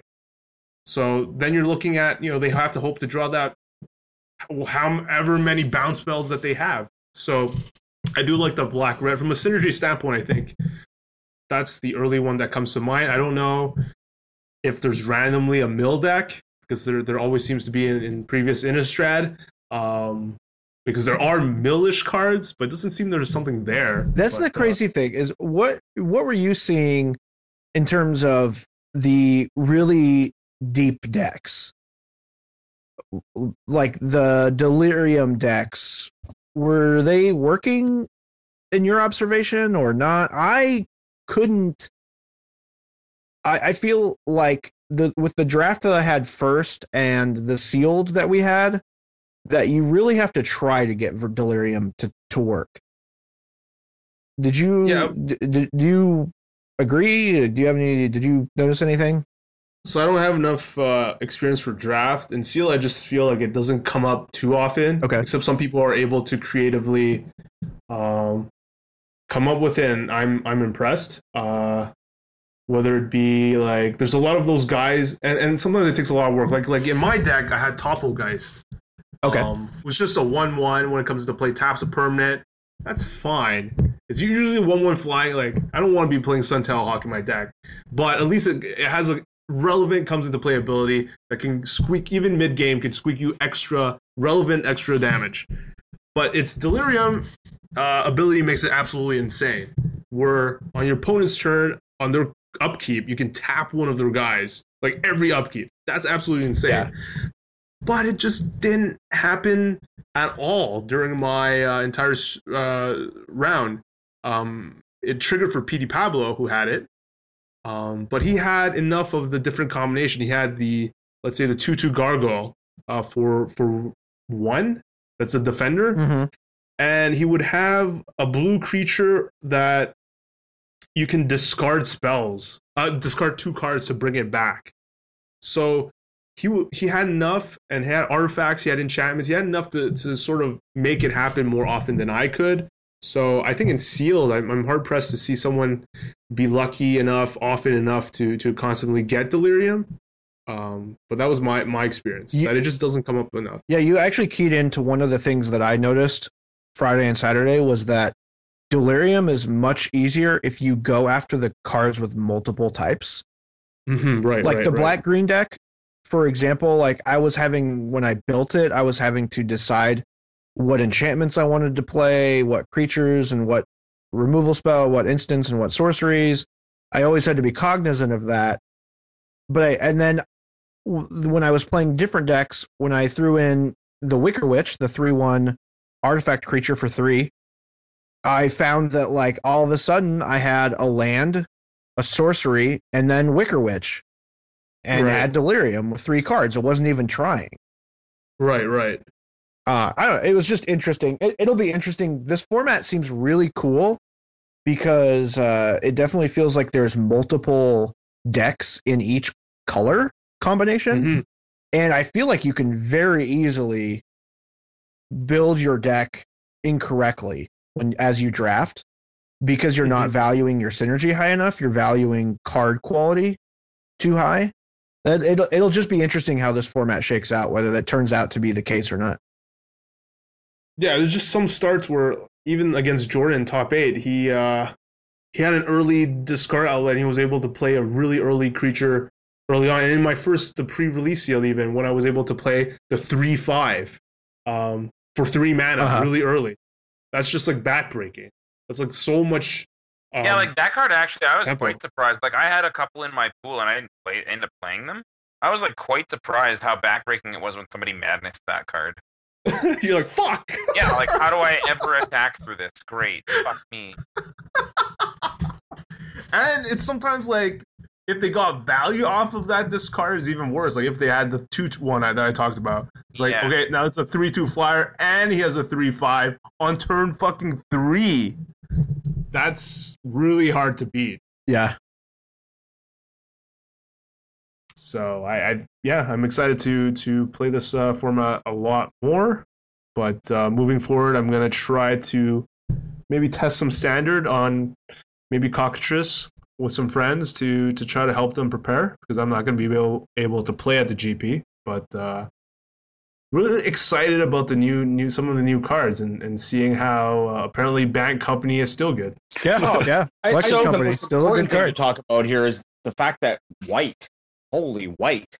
So then you're looking at, you know, they have to hope to draw that however many bounce spells that they have. So I do like the black red from a synergy standpoint. I think that's the early one that comes to mind. I don't know if there's randomly a mill deck because there there always seems to be in, in previous Innistrad. Um, because there are millish cards, but it doesn't seem there's something there. That's But, the uh, crazy thing is what what were you seeing in terms of the really deep decks? Like the delirium decks, were they working in your observation or not? I couldn't I, I feel like the with the draft that I had first and the sealed that we had, that you really have to try to get delirium to, to work. Did you? Yeah. d- Did, you agree? Do you have any? Did you notice anything? So I don't have enough uh, experience for draft and seal. I just feel like it doesn't come up too often. Okay. Except some people are able to creatively um, come up with it, and I'm I'm impressed. Uh, whether it be like there's a lot of those guys, and, and sometimes it takes a lot of work. Like like in my deck, I had Topplegeist. Okay. Um, it was just a one-one when it comes to play taps a permanent. That's fine. It's usually one-one flying. Like I don't want to be playing Suntail Hawk in my deck, but at least it, it has a relevant comes into play ability that can squeak even mid-game can squeak you extra relevant extra damage. But its delirium uh, ability makes it absolutely insane. Where on your opponent's turn on their upkeep, you can tap one of their guys like every upkeep. That's absolutely insane Yeah. but it just didn't happen at all during my uh, entire uh, round. Um, it triggered for PD Pablo, who had it, um, but he had enough of the different combination. He had the let's say the two-two gargoyle uh, for for one. That's a defender, Mm-hmm. and he would have a blue creature that you can discard spells, uh, discard two cards to bring it back. So he he had enough and had artifacts, he had enchantments, he had enough to, to sort of make it happen more often than I could. So I think in sealed, I'm, I'm hard pressed to see someone be lucky enough, often enough to to constantly get delirium. Um, but that was my my experience. You- that it just doesn't come up enough. Yeah, you actually keyed into one of the things that I noticed Friday and Saturday was that delirium is much easier if you go after the cards with multiple types. hmm right, like right, the right. black green deck for example like i was having when i built it i was having to decide what enchantments i wanted to play what creatures and what removal spell what instants and what sorceries i always had to be cognizant of that but I, and then when i was playing different decks when i threw in the wicker witch the 3-1 artifact creature for 3 i found that like all of a sudden i had a land a sorcery and then wicker witch and Right. had delirium with three cards. It wasn't even trying. right, right. Uh, I don't. It was just interesting. It, it'll be interesting. This format seems really cool because uh, it definitely feels like there's multiple decks in each color combination, Mhm. and I feel like you can very easily build your deck incorrectly when as you draft because you're not Mhm. valuing your synergy high enough. You're valuing card quality too high. It'll it'll just be interesting how this format shakes out, whether that turns out to be the case or not. Yeah, there's just some starts where even against Jordan top eight, he uh he had an early discard outlet. And he was able to play a really early creature early on. And in my first the pre-release seal, even when I was able to play the three five um for three mana Uh-huh. really early, that's just like backbreaking. That's like so much. Um, yeah, like that card actually, I was tempo. quite surprised. Like I had a couple in my pool and I didn't play, end up playing them. I was like quite surprised how backbreaking it was when somebody madness that card. you're like fuck. Yeah, like how do I ever attack through this? Great, fuck me. And it's sometimes like if they got value off of that discard is even worse. Like if they had the two one that I talked about. It's like Yeah. okay, now it's a three two flyer and he has a three five on turn fucking three. That's really hard to beat. Yeah. So I, I yeah, I'm excited to to play this uh, format a lot more. But uh, moving forward, I'm gonna try to maybe test some standard on maybe cockatrice with some friends to to try to help them prepare because I'm not gonna be able able to play at the GP. But uh, really excited about the new new some of the new cards and, and seeing how uh, apparently Bant Company is still good. Yeah, Oh, yeah. I, I think the company, most still a good important thing card. to talk about here is the fact that white, holy white,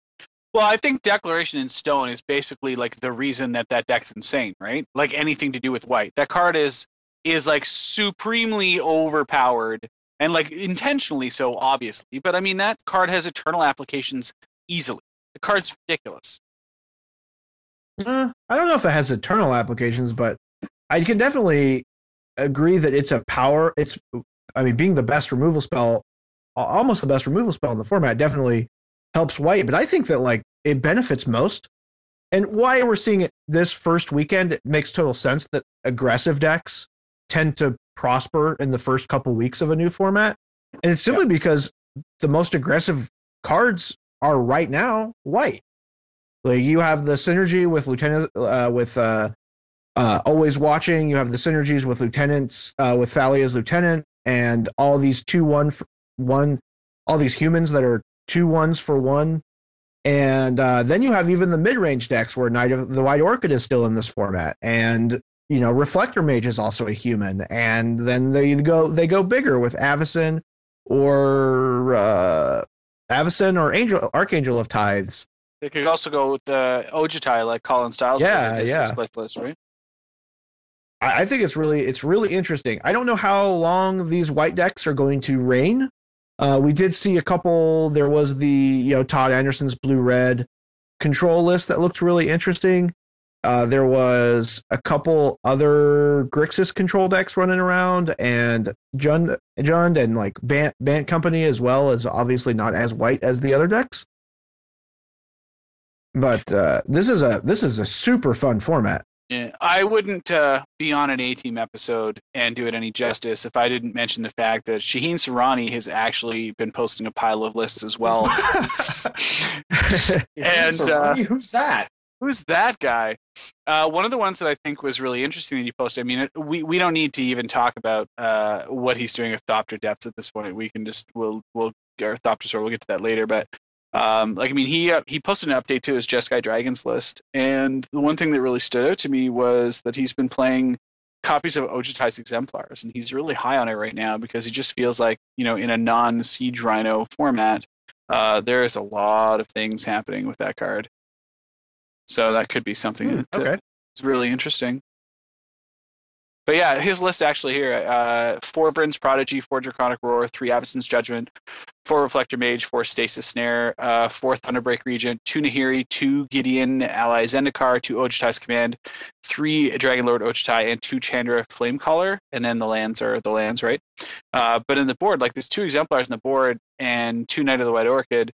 Well, I think Declaration in Stone is basically like the reason that that deck's insane, right? Like anything to do with white. That card is is like supremely overpowered and like intentionally so, obviously. But I mean, that card has eternal applications easily. The card's ridiculous. Uh, I don't know if it has eternal applications, but I can definitely agree that it's a power. It's, I mean, being the best removal spell, almost the best removal spell in the format, definitely helps white. But I think that like it benefits most, and why we're seeing it this first weekend, it makes total sense that aggressive decks tend to prosper in the first couple weeks of a new format, and it's simply because the most aggressive cards are right now white. Like you have the synergy with lieutenant uh, with uh, uh, always watching. You have the synergies with lieutenants uh, with Thalia's lieutenant, and all these two one for one, all these humans that are two ones for one. And uh, then you have even the mid range decks where Knight of the White Orchid is still in this format, and you know Reflector Mage is also a human, and then they go they go bigger with Avacyn or uh, Avacyn or Angel Archangel of Tithes. They could also go with the Ojutai, like Colin Styles. Yeah, yeah. Split list, right? I I think it's really it's really interesting. I don't know how long these white decks are going to reign. Uh, we did see a couple. There was the you know Todd Anderson's blue red control list that looked really interesting. Uh, there was a couple other Grixis control decks running around, and Jund, Jund and like Bant, Bant Company as well as obviously not as white as the other decks. But uh, this is a this is a super fun format. Yeah, I wouldn't uh, be on an A Team episode and do it any justice if I didn't mention the fact that Shaheen Soorani has actually been posting a pile of lists as well. and uh, who's that? who's that guy? Uh, one of the ones that I think was really interesting that he posted. I mean, we we don't need to even talk about uh, what he's doing with Thopter depths at this point. We can just we'll we'll or Thopter story. We'll get to that later, but. Um, like I mean, he uh, he posted an update to his Jeskai Dragons list, and the one thing that really stood out to me was that he's been playing copies of Ojutai's exemplars, and he's really high on it right now because he just feels like you know in a non-siege Rhino format, uh, there is a lot of things happening with that card. So that could be something Hmm, that uh, okay. really interesting. But yeah, his list actually here: uh, four Vryn's Prodigy, four Draconic Roar, three Avacyn's Judgment, four Reflector Mage, four Stasis Snare, uh, four Thunderbreak Regent, two Nahiri, two Gideon Ally Zendikar, two Ojutai's Command, three Dragon Lord Ojutai, and two Chandra Flamecaller. And then the lands are the lands, right? Uh, but in the board, like there's two exemplars in the board and two Knight of the White Orchid.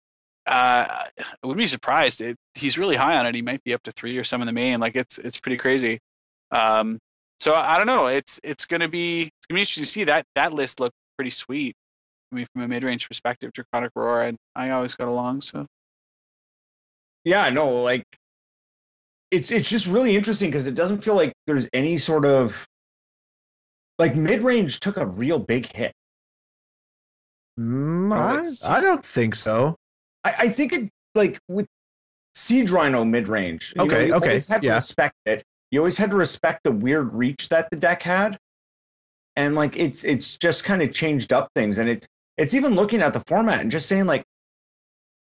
Uh, I wouldn't be surprised. It, he's really high on it. He might be up to three or some in the main. Like it's it's pretty crazy. Um, so I, I don't know. It's it's gonna be it's gonna be interesting to see that that list look pretty sweet. I mean, from a mid range perspective, Draconic Roar, and I always got along. So Yeah, no, like it's it's just really interesting because it doesn't feel like there's any sort of like mid range took a real big hit. Mm, I, I don't think so. I, I think it like with Siege Rhino mid range. Okay, you okay, always had to yeah. respect it. You always had to respect the weird reach that the deck had, and like it's it's just kind of changed up things, and it's it's even looking at the format and just saying like.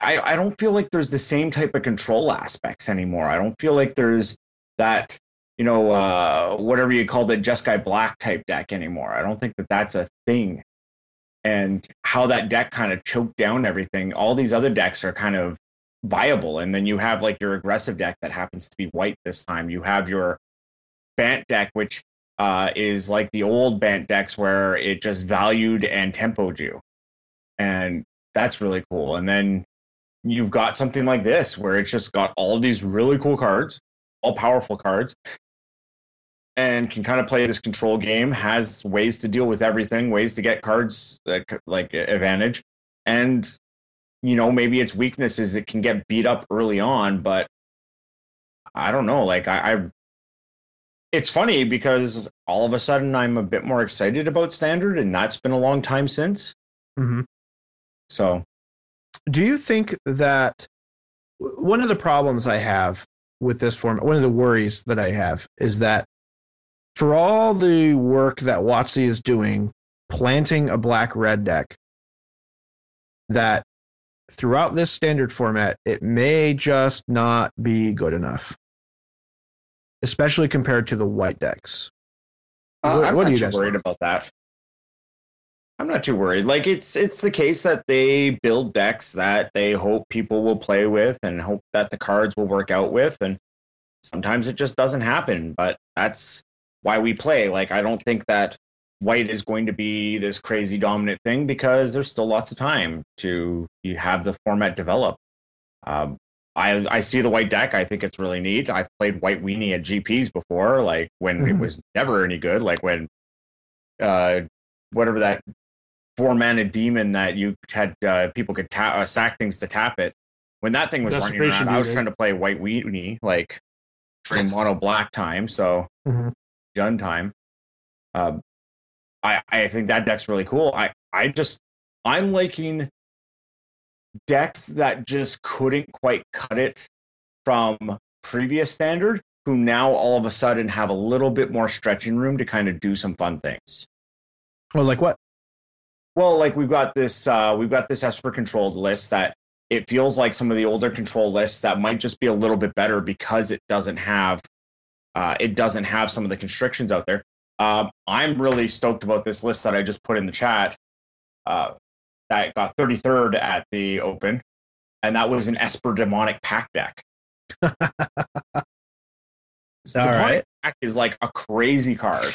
I, I don't feel like there's the same type of control aspects anymore. I don't feel like there's that, you know, uh, whatever you call the Jeskai Black type deck anymore. I don't think that that's a thing. And how that deck kind of choked down everything. All these other decks are kind of viable. And then you have like your aggressive deck that happens to be white this time. You have your Bant deck, which uh, is like the old Bant decks where it just valued and tempoed you. And that's really cool. And then you've got something like this where it's just got all these really cool cards, all powerful cards, and can kind of play this control game, has ways to deal with everything, ways to get cards c- like advantage. And, you know, maybe its weakness is it can get beat up early on, but I don't know. Like, I, I it's funny because all of a sudden I'm a bit more excited about standard, and that's been a long time since. Mhm. So Do you think that one of the problems I have with this format, one of the worries that I have is that for all the work that WotC is doing, planting a black red deck, that throughout this standard format, it may just not be good enough, especially compared to the white decks. Uh, What- I'm what not you too guys worried think? about that. I'm not too worried. Like it's it's the case that they build decks that they hope people will play with and hope that the cards will work out with, and sometimes it just doesn't happen. But that's why we play. Like I don't think that white is going to be this crazy dominant thing because there's still lots of time to you have the format develop. Um, I I see the white deck. I think it's really neat. I've played white weenie at GPs before, like when it Mhm. was never any good. Like when, uh, whatever that four mana demon that you had uh, people could tap uh, sack things to tap it. When that thing was running around, I was trying to play white weenie like in mono black time. So Mhm. done time. Um, I I think that deck's really cool. I I just I'm liking decks that just couldn't quite cut it from previous standard, who now all of a sudden have a little bit more stretching room to kind of do some fun things. Oh, like what? Well, like we've got this uh, we've got this Esper controlled list that it feels like some of the older control lists that might just be a little bit better because it doesn't have uh, it doesn't have some of the constrictions out there. Um, I'm really stoked about this list that I just put in the chat. Uh, that got 33rd at the Open, and that was an Esper demonic pact deck. All demonic right. pack is like a crazy card.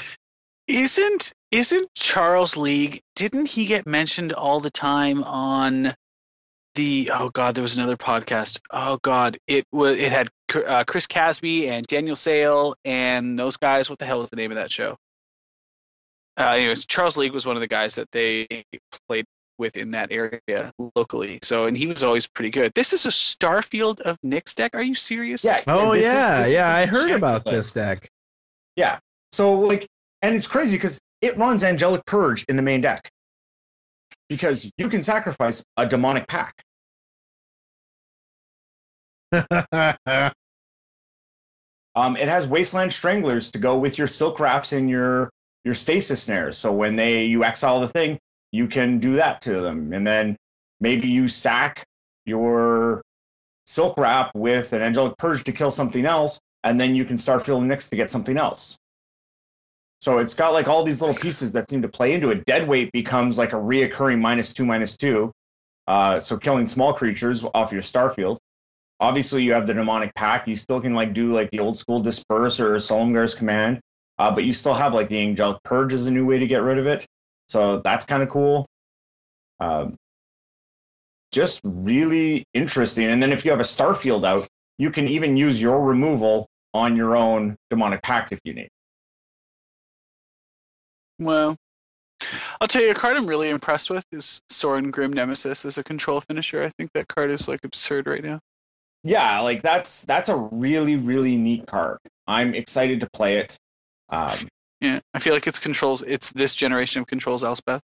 Isn't isn't Charles League? Didn't he get mentioned all the time on the? Oh God, there was another podcast. Oh God, it was it had uh, Chris Casby and Daniel Sale and those guys. What the hell was the name of that show? Uh, anyways, Charles League was one of the guys that they played with in that area locally. So, and he was always pretty good. This is a Starfield of Nyx deck. Are you serious? Yeah. Oh yeah, is yeah. I heard objective about this deck. Yeah. So like, and it's crazy because it runs Angelic Purge in the main deck because you can sacrifice a demonic pact. Um, it has Wasteland Stranglers to go with your Silk Wraps and your your Stasis Snares. So when they you exile the thing, you can do that to them, and then maybe you sack your Silk Wrap with an Angelic Purge to kill something else, and then you can start filling Nyx to get something else. So it's got like all these little pieces that seem to play into it. Dead weight becomes like a reoccurring minus two, minus two. Uh, so killing small creatures off your starfield. Obviously, you have the demonic pact. You still can like do like the old school disperse or Silumgar's command, uh, but you still have like the angelic purge as a new way to get rid of it. So that's kind of cool. Um, just really interesting. And then if you have a starfield out, you can even use your removal on your own demonic pact if you need. Well, I'll tell you a card I'm really impressed with is Sorin Grim Nemesis as a control finisher. I think that card is like absurd right now. Yeah, like that's that's a really really neat card. I'm excited to play it. Um, Yeah, I feel like it's controls. It's this generation of controls Elspeth.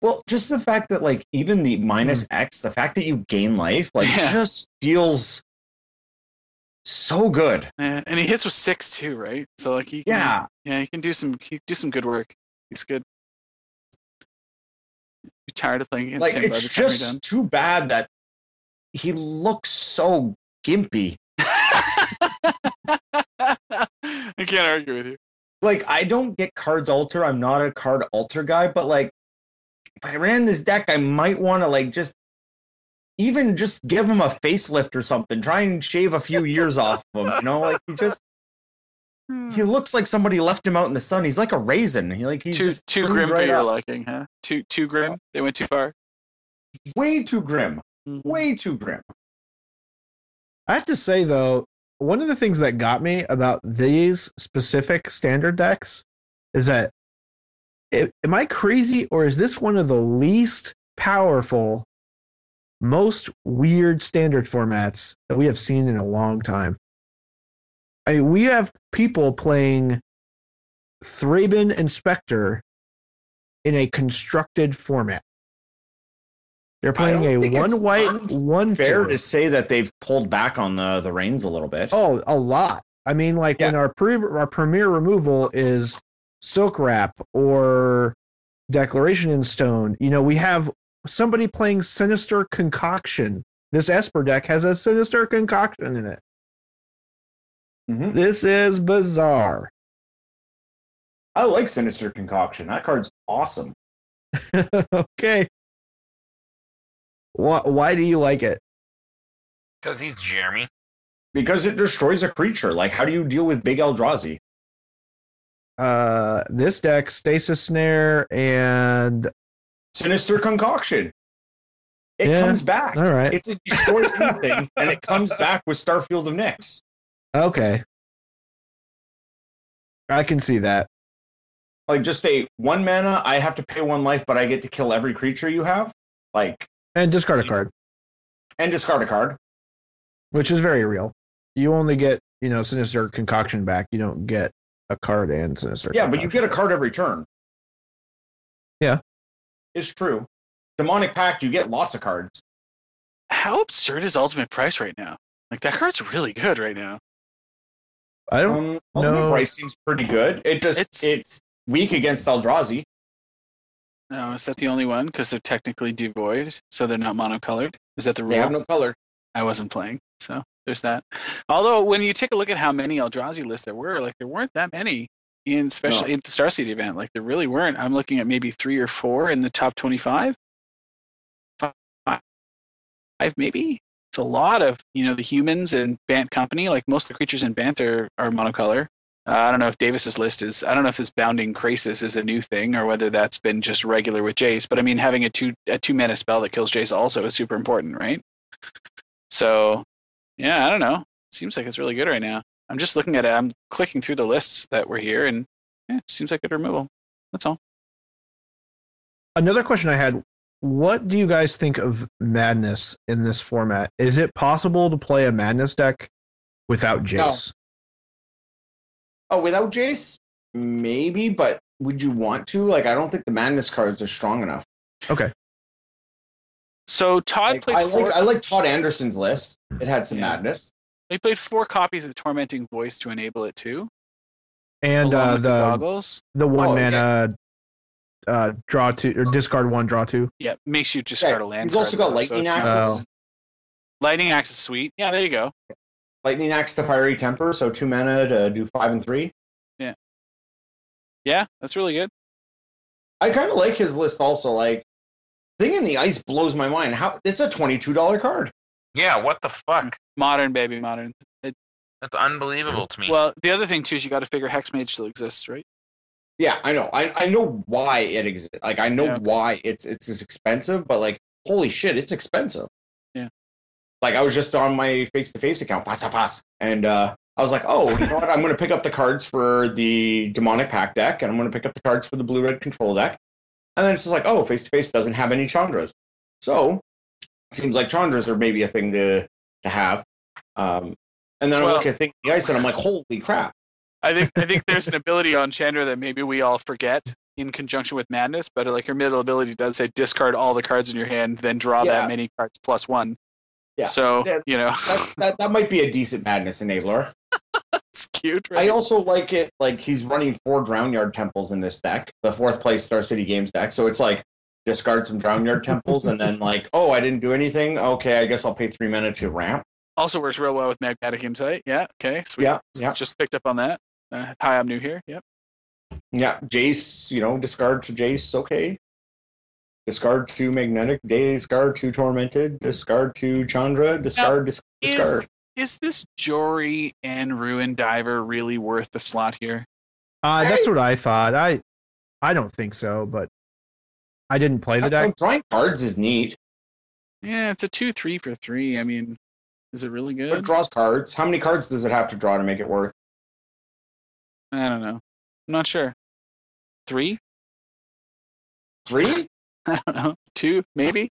Well, just the fact that like even the minus X, the fact that you gain life, like Yeah. just feels so good. Yeah, and he hits with six too, right? So like he can, Yeah. yeah, he can do some he do some good work. He's good. Be tired of playing against Like him by it's the time you're just too bad that he looks so gimpy. I can't argue with you. Like I don't get cards alter. I'm not a card alter guy, but like if I ran this deck, I might want to like just even just give him a facelift or something. Try and shave a few years off of him. You know, like he just hmm. he looks like somebody left him out in the sun. He's like a raisin. He like he's too just too trimmed grim for your up. liking, huh? Too too grim. They went too far. Way too grim. Mm-hmm. Way too grim. I have to say though, one of the things that got me about these specific standard decks is that a- am I crazy or is this one of the least powerful, most weird standard formats that we have seen in a long time? I mean, we have people playing Thraben Inspector in a constructed format. They're playing a one white, one Fair two. to say that they've pulled back on the the reins a little bit. Oh, a lot. I mean, like when our pre our premier removal is Silk Wrap or Declaration in Stone. You know, we have somebody playing Sinister Concoction. This Esper deck has a Sinister Concoction in it. Mhm. This is bizarre. I like Sinister Concoction. That card's awesome. okay. Why, why do you like it? Because he's Jeremy. Because it destroys a creature. Like, how do you deal with Big Eldrazi? Uh, this deck, Stasis Snare, and Sinister Concoction. It Yeah. comes back. all right, It's a destroy anything, and it comes back with Starfield of Nyx. okay. I can see that. Like, just a one mana, I have to pay one life, but I get to kill every creature you have. Like, And discard a card, and discard a card. which is very real. You only get, you know, Sinister Concoction back. You don't get a card and Sinister. Yeah, but you get a card every turn. Yeah. It's true. Demonic Pact, you get lots of cards. How absurd is Ultimate Price right now? Like that card's really good right now. I don't. Um, Ultimate no. Price seems pretty good. It just It's- it's, weak against Eldrazi. No, is that the only one? Because they're technically devoid, so they're not monocolored. Is that the rule? They have no color. I wasn't playing, so there's that. Although when you take a look at how many Eldrazi lists there were, like there weren't that many in especially in the Starseed event. Like there really weren't. I'm looking at maybe three or four in the top 25. Five, five maybe. It's a lot of you know the humans and Bant Company. Like most of the creatures in Bant are, are monocolor. Uh, I don't know if Davis's list is. I don't know if this Bounding Krasis is a new thing or whether that's been just regular with Jace. But I mean, having a two a two mana spell that kills Jace also is super important, right? So, yeah, I don't know. Seems like it's really good right now. I'm just looking at it. I'm clicking through the lists that were here, and yeah, it seems like good removal. That's all. Another question I had: What do you guys think of Madness in this format? Is it possible to play a Madness deck without Jace? Oh, without Jace? Maybe, but would you want to? Like, I don't think the Madness cards are strong enough. Okay. So Todd Like, played I four. like I like Todd Anderson's list. It had some Yeah. madness. He played four copies of Tormenting Voice to enable it too. And uh, with the goggles. the one Oh, mana uh, draw two or discard one, draw two. Yeah, makes you discard Yeah, a land. he's also got though, lightning it's not- axes. Oh. Lightning axe is sweet. Yeah, there you go. Lightning axe to fiery temper, so two mana to do five and three. Yeah, Yeah, that's really good. I kind of like his list also. Like, thing in the ice blows my mind. How it's a twenty two dollar card. Yeah, what the fuck? Modern baby, modern. That's unbelievable to me. Well, the other thing too is you got to figure Hexmage still exists, right? Yeah, I know. I, I know why it exists. Like, I know Yeah. why it's it's as expensive, but like, holy shit, it's expensive. Like, I was just on my face to face account, pass pass, and uh, I was like, oh, you know what? I'm going to pick up the cards for the demonic pact deck, and I'm going to pick up the cards for the blue red control deck, and then it's just like, oh, face to face doesn't have any Chandras, so seems like Chandras are maybe a thing to to have. Um, and then I look at thing the ice, and I'm like, holy crap. I think I think there's an ability on Chandra that maybe we all forget in conjunction with Madness, but like her middle ability does say discard all the cards in your hand, then draw Yeah. that many cards plus one. Yeah. So Yeah. you know, That, that that might be a decent madness enabler. it's cute. I also like it like he's running four Drownyard Temples in this deck, the fourth place Star City Games deck. So it's like discard some Drownyard Temples and then like, oh, I didn't do anything. Okay, I guess I'll pay three mana to ramp. Also works real well with Magmatic Insight. Yeah. Okay. Sweet. Yeah, yeah, Just picked up on that. Uh, hi, I'm new here. Yep. yeah. Jace, you know, discard to Jace. Okay. Discard to Magmatic, day, discard to Tormented, discard to Chandra, discard, dis- discard. Is is this Jori En Ruin Diver really worth the slot here? Uh, that's what I thought. I I don't think so, but I didn't play the I don't deck. drawing cards is neat, Yeah, it's a two three for three. I mean, is it really but it good? draws cards. How many cards does it have to draw to make it worth? I don't know. I'm not sure. Three? Three? I don't know. Two, maybe.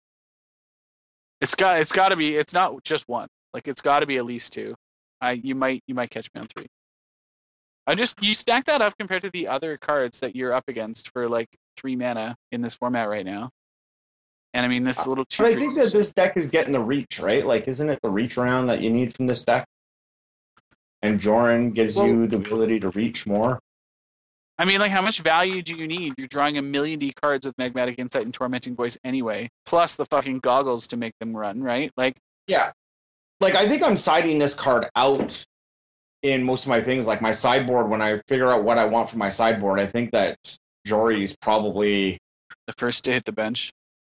It's got it's got to be. It's not just one. Like it's got to be at least two. I you might you might catch me on three. I just you stack that up compared to the other cards that you're up against for like three mana in this format right now. And I mean this uh, little two. But I think that this deck is getting the reach, right? Like, isn't it the reach round that you need from this deck? And Joran gives Well- you the ability to reach more. I mean, like, how much value do you need? You're drawing a million D cards with Magmatic Insight and Tormenting Voice anyway, plus the fucking goggles to make them run, right? Like, Yeah. Like, I think I'm siding this card out in most of my things. Like, my sideboard, when I figure out what I want for my sideboard, I think that Jori is probably, the first to hit the bench.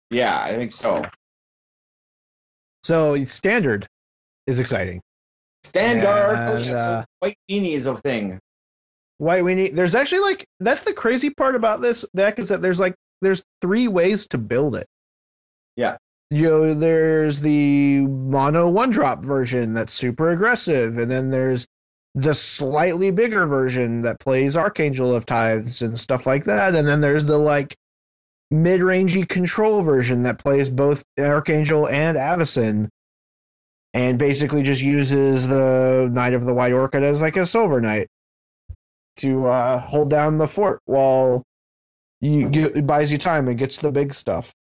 yeah, I think so. So standard is exciting. Standard. oh, And, yeah, uh, so white weenie is a thing. White need There's actually like that's the crazy part about this deck is that there's like there's three ways to build it. Yeah. You know, there's the mono one drop version that's super aggressive, and then there's the slightly bigger version that plays Archangel of Tithes and stuff like that, and then there's the like mid-rangey control version that plays both Archangel and Avacyn, and basically just uses the Knight of the White Orchid as like a Silver Knight to uh, hold down the fort while you, you it buys you time and gets the big stuff.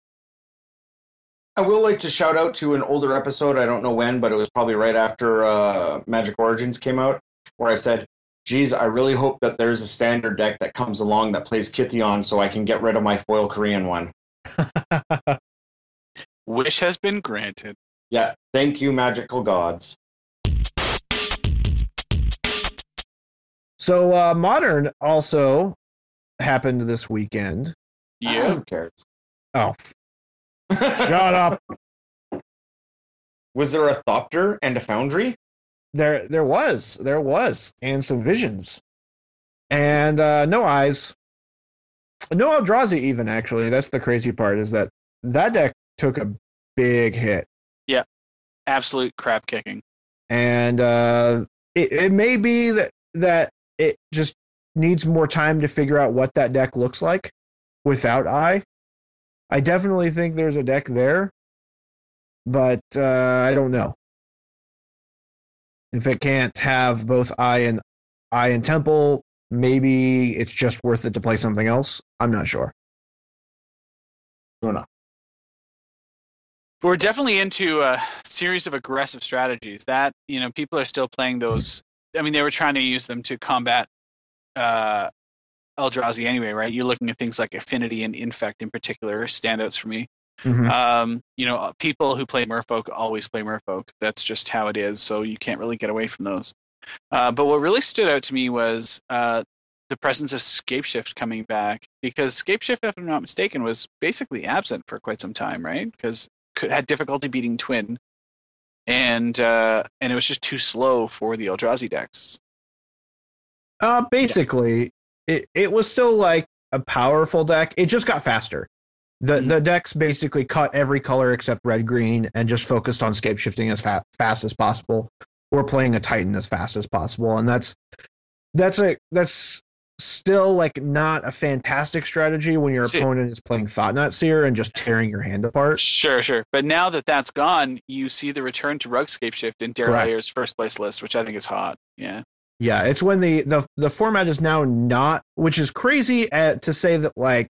I will like to shout out to an older episode. I don't know when, but it was probably right after uh, Magic Origins came out, where I said, "Geez, I really hope that there's a standard deck that comes along that plays Kytheon, so I can get rid of my foil Korean one." Wish has been granted. Yeah, thank you, magical gods. So uh, modern also happened this weekend. Yeah. who cares? Oh, shut up! Was there a Thopter and a Foundry? There, there was, there was, and some visions, and uh, no eyes, no Eldrazi even. Actually, that's the crazy part is that that deck took a big hit. Yeah, absolute crap kicking. and uh, it, it may be that that it just needs more time to figure out what that deck looks like without eye. I definitely think there's a deck there, but uh, I don't know if it can't have both eye and eye and temple. Maybe it's just worth it to play something else. I'm not sure. Who knows? We're definitely into a series of aggressive strategies that you know people are still playing those. I mean, they were trying to use them to combat uh, Eldrazi anyway, right? You're looking at things like Affinity and Infect in particular standouts for me. Mhm. Um, you know, people who play Merfolk always play Merfolk. That's just how it is. So you can't really get away from those. Uh, but what really stood out to me was uh, the presence of Scapeshift coming back because Scapeshift, if I'm not mistaken, was basically absent for quite some time, right? Because had difficulty beating Twin, and uh, and it was just too slow for the Eldrazi decks. Uh, basically, it it was still like a powerful deck. It just got faster. The Mhm. the decks basically cut every color except red green and just focused on scape shifting as fa- fast as possible, or playing a Titan as fast as possible. And that's that's a that's still like not a fantastic strategy when your See- opponent is playing Thought Knot Seer and just tearing your hand apart. Sure, sure. But now that that's gone, you see the return to RUG Scapeshift in Correct. First place list, which I think is hot. Yeah. Yeah, it's when the the the format is now not, which is crazy at, to say that like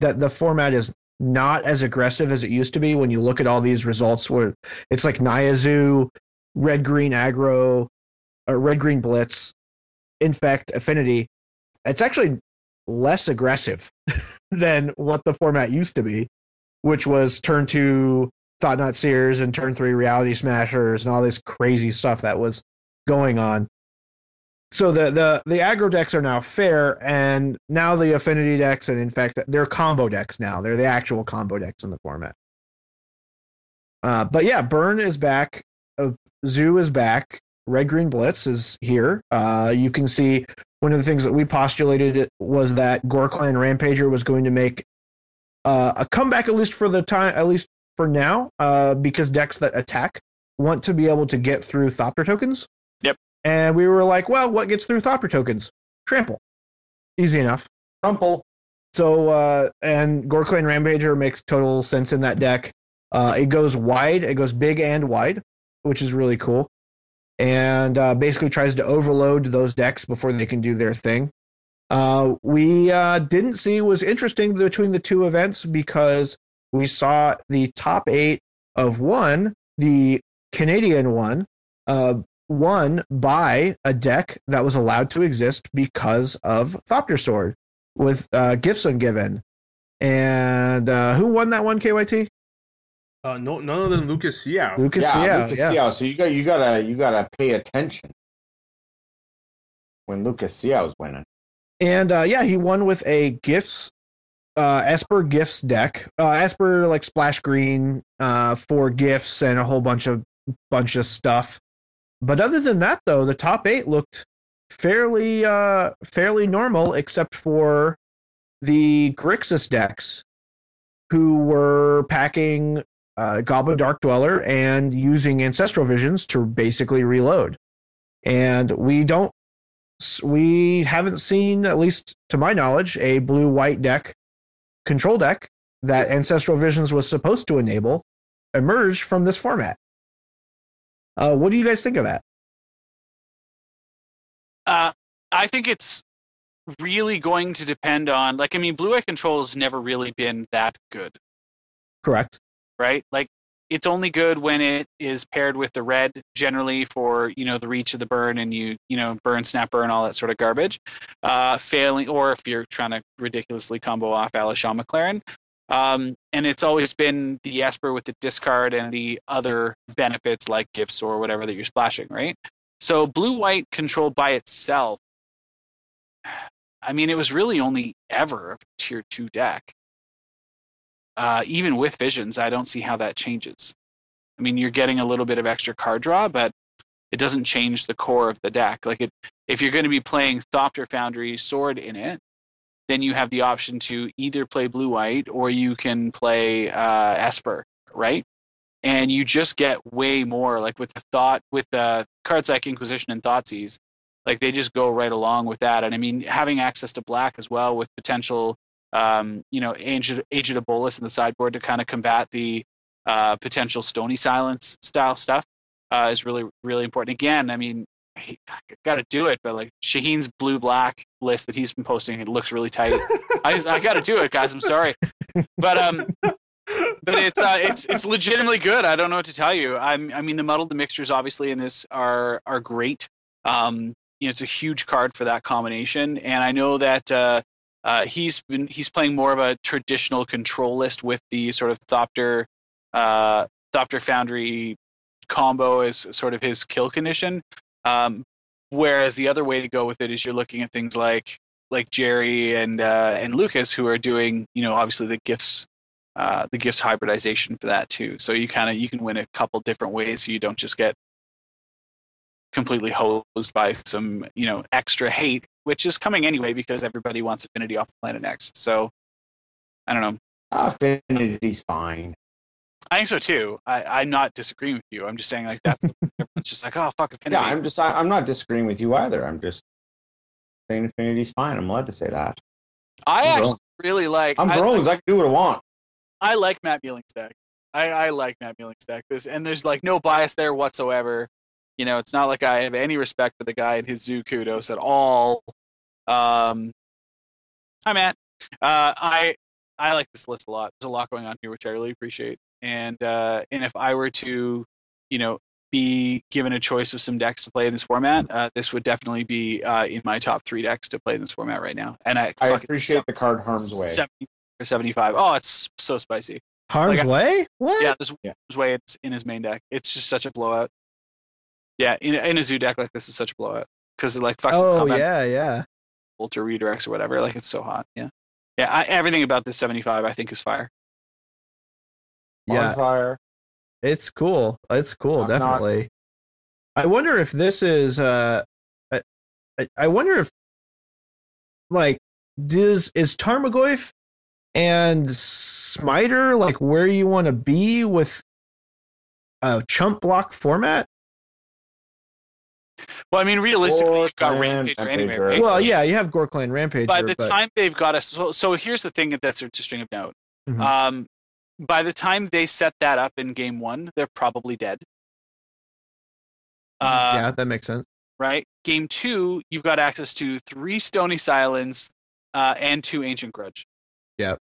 that the format is not as aggressive as it used to be. When you look at all these results, where it's like Nyazu, red green aggro, or red green blitz, infect affinity, it's actually less aggressive than what the format used to be, which was turn two thought knot seers and turn three reality smashers and all this crazy stuff that was going on. So the the the aggro decks are now fair and now the affinity decks and in fact they're combo decks now. They're the actual combo decks in the format. Uh, but yeah burn is back. Uh, zoo is back red green blitz is here uh, you can see one of the things that we postulated was that Ghor-Clan Rampager was going to make uh, a comeback at least for the time at least for now uh, because decks that attack want to be able to get through thopter tokens Yep. and we were like, well, what gets through Thopter tokens? Trample. Easy enough. Trample. So, uh, and Ghor-Clan Rampager makes total sense in that deck. Uh, it goes wide, it goes big and wide, which is really cool. And uh, basically tries to overload those decks before they can do their thing. Uh, we uh, didn't see was interesting between the two events because we saw the top eight of one, the Canadian one, uh, won by a deck that was allowed to exist because of Thopter Sword with uh, gifts ungiven. And uh, who won that one, KYT? Uh, no, none other than Lucas Siow. Lucas yeah, Siow, Lucas yeah. Siow. So you got you gotta you gotta pay attention when Lucas Siow's winning. And uh, yeah, he won with a gifts, uh, Esper gifts deck. Uh, Esper like splash green uh, for gifts and a whole bunch of bunch of stuff. But other than that, though, the top eight looked fairly uh, fairly normal, except for the Grixis decks, who were packing uh, Goblin Dark Dweller and using Ancestral Visions to basically reload. And we don't we haven't seen, at least to my knowledge, a blue white deck control deck that Ancestral Visions was supposed to enable emerge from this format. Uh, what do you guys think of that? Uh, I think it's really going to depend on, like, I mean, Blue Eye Control has never really been that good, Correct. Right? Like, it's only good when it is paired with the red, generally for you know the reach of the burn and you you know burn, snap, burn, all that sort of garbage. Uh, failing, or if you're trying to ridiculously combo off Alashon McLaren. Um, and it's always been the Esper with the discard and the other benefits like gifts or whatever that you're splashing, right? So blue white control by itself, I mean, it was really only ever a tier two deck. Uh, even with visions, I don't see how that changes. I mean, you're getting a little bit of extra card draw, but it doesn't change the core of the deck. Like it, if you're going to be playing Thopter Foundry Sword in it, then you have the option to either play blue white or you can play uh, Esper, right? And you just get way more. Like with the thought, with the cards like Inquisition and Thoughtseize, like they just go right along with that. And I mean, having access to black as well with potential, um, you know, Aged, Aged Bolus in the sideboard to kind of combat the uh, potential Stony Silence style stuff uh, is really, really important. Again, I mean, he, got to do it, but like Shaheen's blue black list that he's been posting, it looks really tight. I, I got to do it, guys. I'm sorry, but um, but it's uh, it's it's legitimately good. I don't know what to tell you. I'm, I mean, the muddled the mixtures obviously in this are are great. Um, you know, it's a huge card for that combination, and I know that uh, uh, he's been he's playing more of a traditional control list with the sort of Thopter uh, Thopter Foundry combo as sort of his kill condition. Um, whereas the other way to go with it is you're looking at things like like Jerry and uh, and Lucas who are doing you know obviously the gifts uh, the gifts hybridization for that too. So you kind of you can win a couple different ways. So you don't just get completely hosed by some you know extra hate, which is coming anyway because everybody wants Affinity off Planet X. So I don't know. Ah, Affinity's fine. I think so too. I, I'm not disagreeing with you. I'm just saying like that's everyone's just like oh fuck Affinity. Yeah, I'm just I, I'm not disagreeing with you either. I'm just saying Affinity's fine. I'm allowed to say that. I I'm actually really like. I'm I, Brones. I can do what I want. I like Matt Mealing's deck. I, I like Matt Mealing's deck. There's, and there's like no bias there whatsoever. You know, it's not like I have any respect for the guy and his zoo kudos at all. Um, hi Matt. Uh, I I like this list a lot. There's a lot going on here, which I really appreciate. And uh, and if I were to, you know, be given a choice of some decks to play in this format, uh, this would definitely be uh, in my top three decks to play in this format right now. And I, I appreciate the card harm's way. 70 or 75. Oh, it's so spicy. Harm's Like, way? What? Yeah, this Yeah. yeah. way it's in his main deck. It's just such a blowout. Yeah, in, in a zoo deck like this is such a blowout because it like fucks oh yeah, yeah. ultra redirects or whatever. Like it's so hot. Yeah, yeah. I, everything about this 75 I think is fire. Yeah. Fire. It's cool. It's cool, I'm not- definitely. I wonder if this is uh I, I- I wonder if like does is Tarmogoyf and Smiter like where you want to be with a chump block format? Well, I mean, realistically, Or you've got Clan Rampager anyway, Rampager. right? Well, yeah, you have Ghor-Clan Rampage. by the but time they've got us, so, so here's the thing that's interesting of note. Mhm. Um, by the time they set that up in game one, they're probably dead. Uh, yeah, that makes sense. Right. Game two, you've got access to three Stony Silence uh, and two Ancient Grudge. Yeah.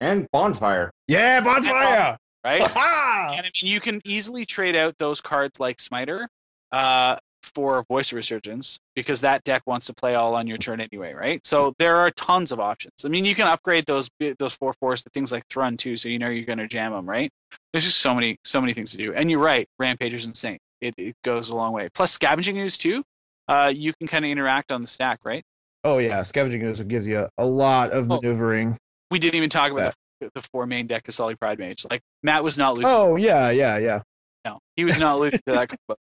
And bonfire. Yeah, bonfire. Right. Ah! And I mean, you can easily trade out those cards like Smiter uh, for Voice Resurgence because that deck wants to play all on your turn anyway, right? So there are tons of options. I mean, you can upgrade those those four fours to things like Thrun too, so you know you're going to jam them, right? There's just so many so many things to do. And you're right, Rampager's insane. It, it goes a long way. Plus, Scavenging Ooze too. Uh, you can kind of interact on the stack, right? Oh yeah, scavenging ooze gives you a lot of Oh. maneuvering. We didn't even talk about the, the four main deck of Qasali Pridemage. Like Matt was not losing. Oh yeah, yeah, yeah. No, he was not losing to that.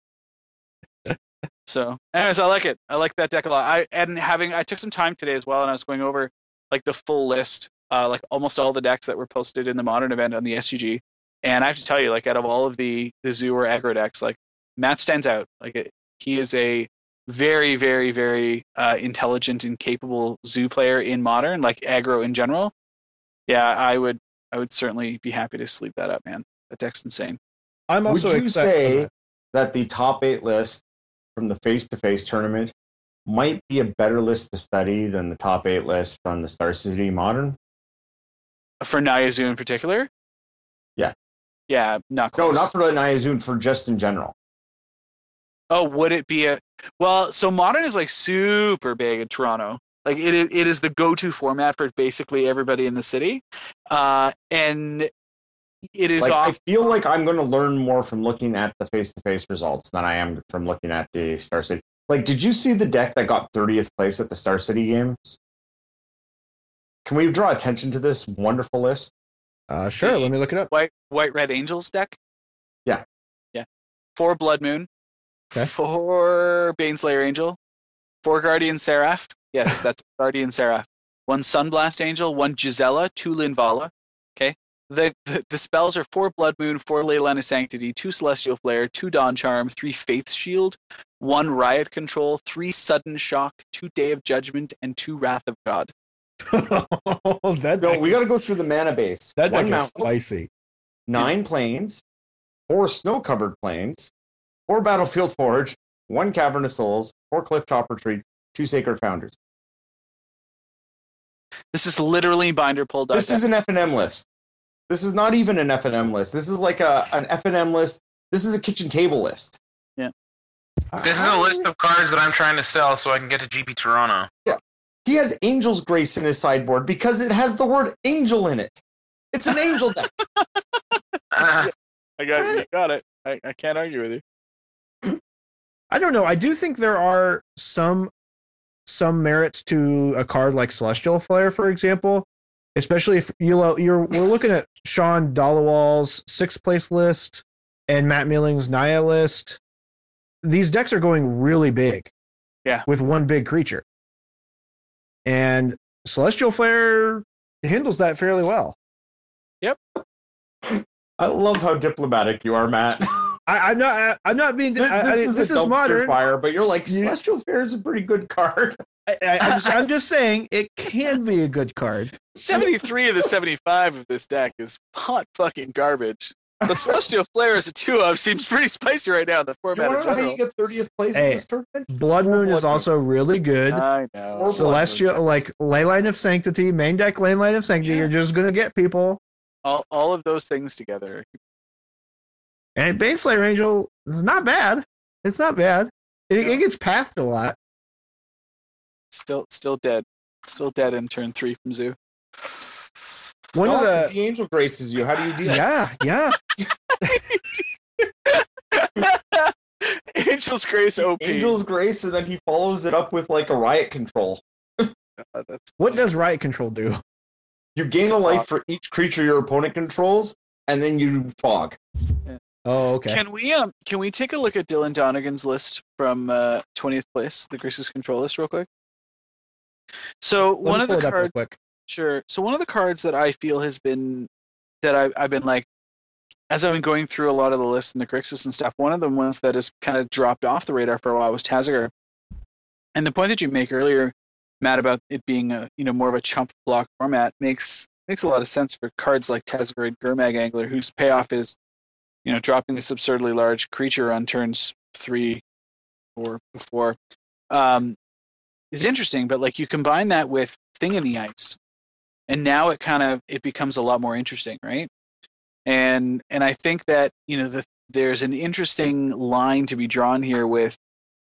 combo. so, anyways, I like it. I like that deck a lot. I and having I took some time today as well, and I was going over like the full list, uh, like almost all the decks that were posted in the modern event on the SCG. And I have to tell you, like out of all of the the zoo or aggro decks, like Matt stands out. Like it, he is a very, very, very uh, intelligent and capable zoo player in modern, like aggro in general. Yeah, I would I would certainly be happy to sleep that up, man. That deck's insane. I'm Would also you excited. say that the top eight list from the face-to-face tournament might be a better list to study than the top eight list from the Star City Modern? For Naya Zoo in particular? Yeah. Yeah, not No, not for Naya Zoo, for just in general. Oh, would it be a well? So modern is like super big in Toronto. Like it is, it is the go-to format for basically everybody in the city, uh, and it is Like, I feel like I'm going to learn more from looking at the face-to-face results than I am from looking at the Star City. Like, did you see the deck that got 30th place at the Star City games? Can we draw attention to this wonderful list? Uh, sure, let me look it up. White White Red Angels deck. Yeah. Yeah. Four Blood Moon. Okay. Four Baneslayer Angel. Four Guardian Seraph. Yes, that's Guardian Seraph. One Sunblast Angel. One Gisela. Two Linvala. Okay. The, the the spells are four Blood Moon, four Leyline of Sanctity, two Celestial Flare, two Dawn Charm, three Faith Shield, one Riot Control, three Sudden Shock, two Day of Judgment, and two Wrath of God. oh, that No, deck we got to go through the mana base. That One deck is spicy. nine planes, four snow-covered planes, four battlefield forge, one cavern of souls, four cliff top retreats, two sacred foundries. This is literally binder pulled. deck. This is an F and M list. This is not even an F and M list. This is like a an F and M list. This is a kitchen table list. Yeah. This is a list of cards that I'm trying to sell so I can get to GP Toronto. Yeah. He has Angel's Grace in his sideboard because it has the word angel in it. It's an angel deck. Ah, I got you got it. I, I can't argue with you. I don't know. I do think there are some some merits to a card like Celestial Flare, for example. Especially if you lo- you're we're looking at Sean Dollawall's sixth place list and Matt Milling's Naya list. These decks are going really big. Yeah. With one big creature. And Celestial Flare handles that fairly well. Yep. I love how diplomatic you are, Matt. I, I'm not. I, I'm not being. This, I, I, this is, this a is modern. fire, but you're like Celestial Flare is a pretty good card. I, I, I'm, just, I'm just saying it can be a good card. 73 of the 75 of this deck is hot fucking garbage. But Celestial Flare as a two of seems pretty spicy right now in the Do you format want in to know how you get 30th place Hey. in this tournament? Blood Moon is Moon. also really good. I know. Or- Celestial, like Leyline of Sanctity, main deck Leyline of Sanctity. Yeah. You're just gonna get people. All, all of those things together. And Baneslayer Angel is not bad. It's not bad. It, it gets pathed a lot. Still still dead. Still dead in turn three from Zoo. One No, of 'cause the the angel graces you. How do you do that? yeah, yeah. Angel's Grace OP. Angel's grace, and then he follows it up with like a riot control. God, What does Riot Control do? You gain a life for each creature your opponent controls, and then you fog. Oh, okay. Can we um can we take a look at Dylan Donegan's list from uh, 20th place, the Grixis control list, real quick? So Let one of the it up real cards, sure. So one of the cards that I feel has been that I, I've been like, as I've been going through a lot of the lists and the Grixis and stuff. One of the ones that has kind of dropped off the radar for a while was Tasigur. And the point that you make earlier, Matt, about it being a you know more of a chump block format makes makes a lot of sense for cards like Tasigur and Gurmag Angler, whose payoff is, you know, dropping this absurdly large creature on turns three, or before, um, is interesting. But like you combine that with Thing in the Ice, and now it kind of it becomes a lot more interesting, right? And and I think that you know the, there's an interesting line to be drawn here with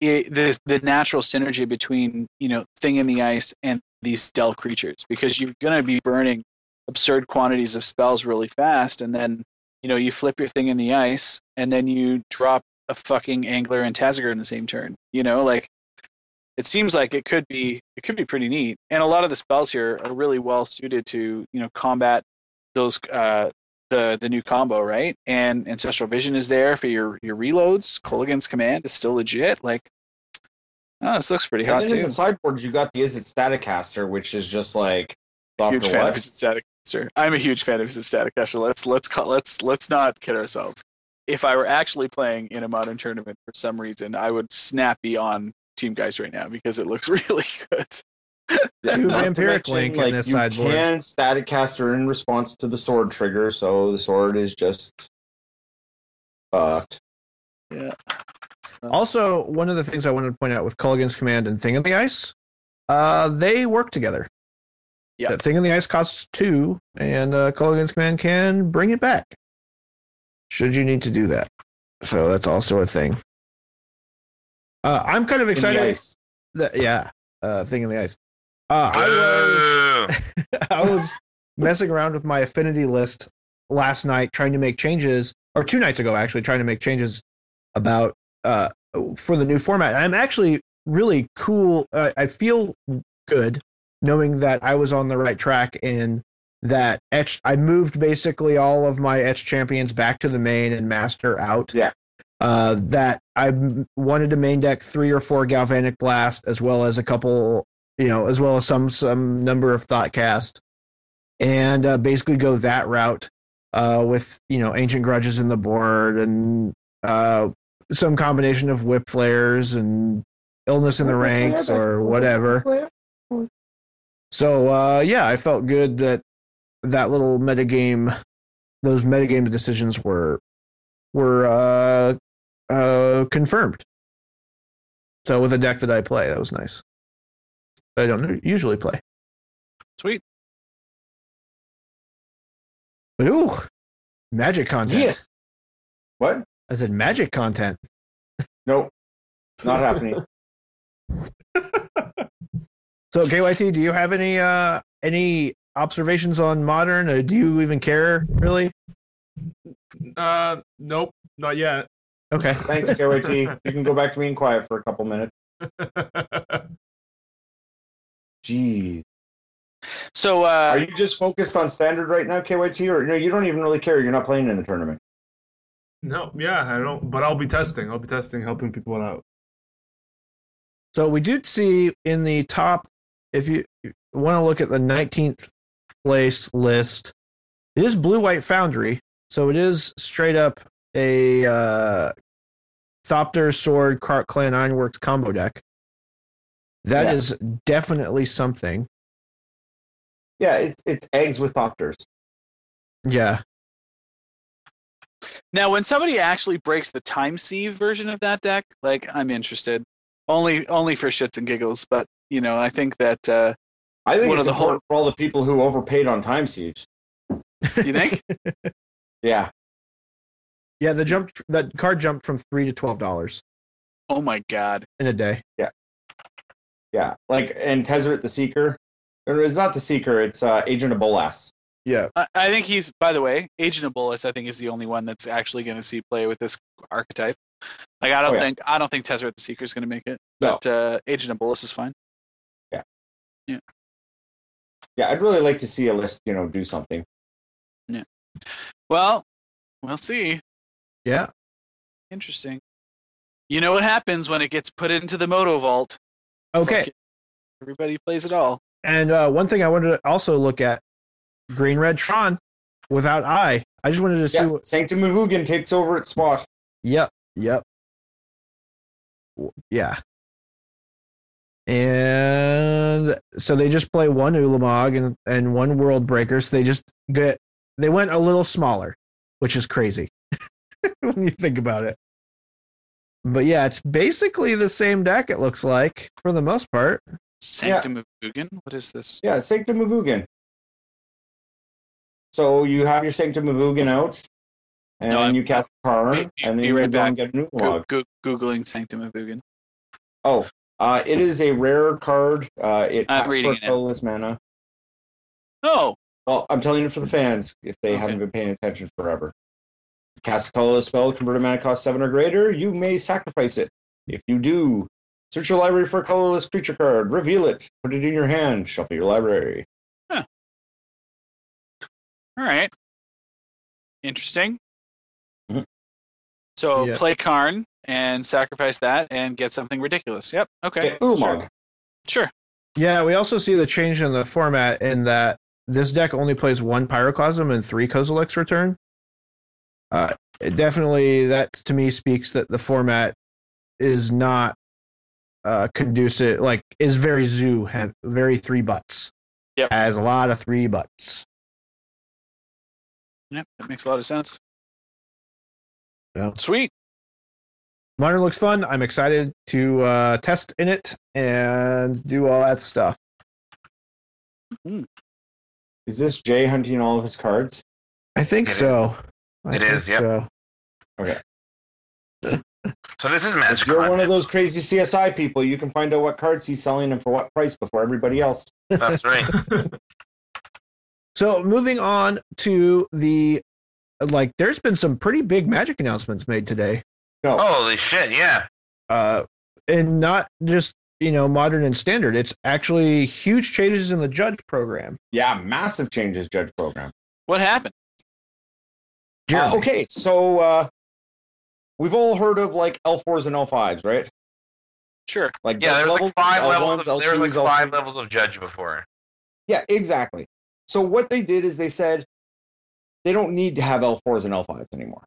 it, the the natural synergy between you know Thing in the Ice and these delve creatures because you're going to be burning absurd quantities of spells really fast, and then you know you flip your Thing in the Ice, and then you drop a fucking angler and Tasigur in the same turn. You know, like it seems like it could be it could be pretty neat. And a lot of the spells here are really well suited to you know combat those uh, the the new combo, right? And Ancestral Vision is there for your your reloads. Kolaghan's Command is still legit. Like, oh, this looks pretty And hot then in the sideboards, you got the Izzet Staticaster, which is just like Huge Doctor fan of What? his static caster. I'm a huge fan of Izzet Staticaster. Let's let's call, let's let's not kid ourselves. If I were actually playing in a modern tournament for some reason, I would snappy on Team Guys right now because it looks really good. Two vampiric link like, in this you sideboard. can static caster in response to the sword trigger, so the sword is just fucked. Yeah. So- Also, one of the things I wanted to point out with Kolaghan's Command and Thing in the Ice, uh, they work together. Yeah. That Thing in the Ice costs two, and uh, Kolaghan's Command can bring it back. Should you need to do that. So that's also a thing. Uh, I'm kind of excited. That, yeah, uh, Thing in the Ice. Uh, I was. I was messing around with my affinity list last night, trying to make changes, or two nights ago, actually, trying to make changes about uh, for the new format. I'm actually really cool. Uh, I feel good knowing that I was on the right track and that etch. I moved basically all of my etch champions back to the main and master out. Yeah. Uh, that I wanted to main deck three or four galvanic blast as well as a couple you know, as well as some some number of thought cast, and uh, basically go that route uh, with you know ancient grudges in the board and uh, some combination of whip flares and illness in the ranks or whatever. So uh, yeah, I felt good that that little metagame, those metagame decisions were were uh, uh, confirmed. So with a deck that I play, that was nice. I don't usually play. Sweet. But ooh, magic content. Yes. What? I said magic content. Nope. Not happening. So KYT, do you have any uh any observations on modern? Or do you even care really? Uh, nope, not yet. Okay. Thanks, KYT. You can go back to being quiet for a couple minutes. Jeez. So uh, Are you just focused on standard right now, KYT, or no? You don't even really care. You're not playing in the tournament. no, yeah, I don't. But I'll be testing. I'll be testing, helping people out. So we do see in the top, if you want to look at the 19th place list, it is Blue White Foundry. So it is straight up a uh, Thopter Sword Krark-Clan Ironworks combo deck. That is Yeah. definitely something. Yeah, it's it's eggs with Thopters. Yeah. now, when somebody actually breaks the time sieve version of that deck, like I'm interested. Only only for shits and giggles, but you know, I think that uh, I think One it's of the whole- for all the people who overpaid on time sieves. you think Yeah, Yeah, the jump that card jumped from three to twelve dollars Oh my god. in a day. yeah. Yeah, like and Tezzeret the Seeker. Or it's not the Seeker. It's uh, Agent of Bolas. Yeah. I, I think he's by the way, Agent of Bolas, I think is the only one that's actually gonna see play with this archetype. Like I don't Oh, yeah. think I don't think Tezzeret the Seeker is gonna make it. No. But uh, Agent of Bolas is fine. Yeah, Yeah. Yeah, I'd really like to see a list. You know, do something. Yeah. Well, we'll see. Yeah. Interesting. You know what happens when it gets put into the Moto Vault. Okay. Fuck. Everybody plays it all. And uh, one thing I wanted to also look at Green Red Tron without I. I just wanted to see Yeah, what. Sanctum of Ugin takes over its spot. Yep. Yep. Yeah. And so they just play one Ulamog and, and one World Breaker. So they just get they went a little smaller, which is crazy when you think about it. but yeah, it's basically the same deck. It looks like for the most part. Sanctum of Ugin? What is this? Yeah, Sanctum of Ugin. So you have your Sanctum of Ugin out, and No, you cast a card, Be- be- and then you right go and back. get a new log. go- Googling Sanctum of Ugin. Oh, uh, it is a rare card. Uh, it I'm taps reading for it colorless mana. Oh, Well, I'm telling it for the fans if they Okay. haven't been paying attention forever. Cast a colorless spell, converted mana cost seven or greater. You may sacrifice it. If you do, search your library for a colorless creature card, reveal it, put it in your hand, shuffle your library. all right. Interesting. Mhm. So Yeah. play Karn and sacrifice that and get something ridiculous. Yep. Okay. Get Ulamog. Sure. Yeah, we also see the change in the format in that this deck only plays one Pyroclasm and three Kozilek's return. Uh, definitely, that to me speaks that the format is not uh, conducive, like, is very zoo, have very three butts. Yep. Has a lot of three butts. Yep. That makes a lot of sense. Yeah. Sweet. Modern looks fun. I'm excited to uh, test in it and do all that stuff. Is this Jay hunting all of his cards? I think It is. so. I It think is, yep. So. So this is If Magic. you're one of those crazy CSI people, you can find out what cards he's selling and for what price before everybody else. That's right. So moving on to the like there's been some pretty big magic announcements made today. No, Holy shit! Yeah. Uh and not just, you know, modern and standard. It's actually huge changes in the judge program. yeah, massive changes, Judge Program. What happened? Uh, okay, so uh, we've all heard of like L4s and L5s, right? Sure. Like Yeah, judge there's like five L1s, levels. Of, there was L2s, like five L3s. levels of judge before. Yeah, exactly. So what they did is they said they don't need to have L4s and L5s anymore.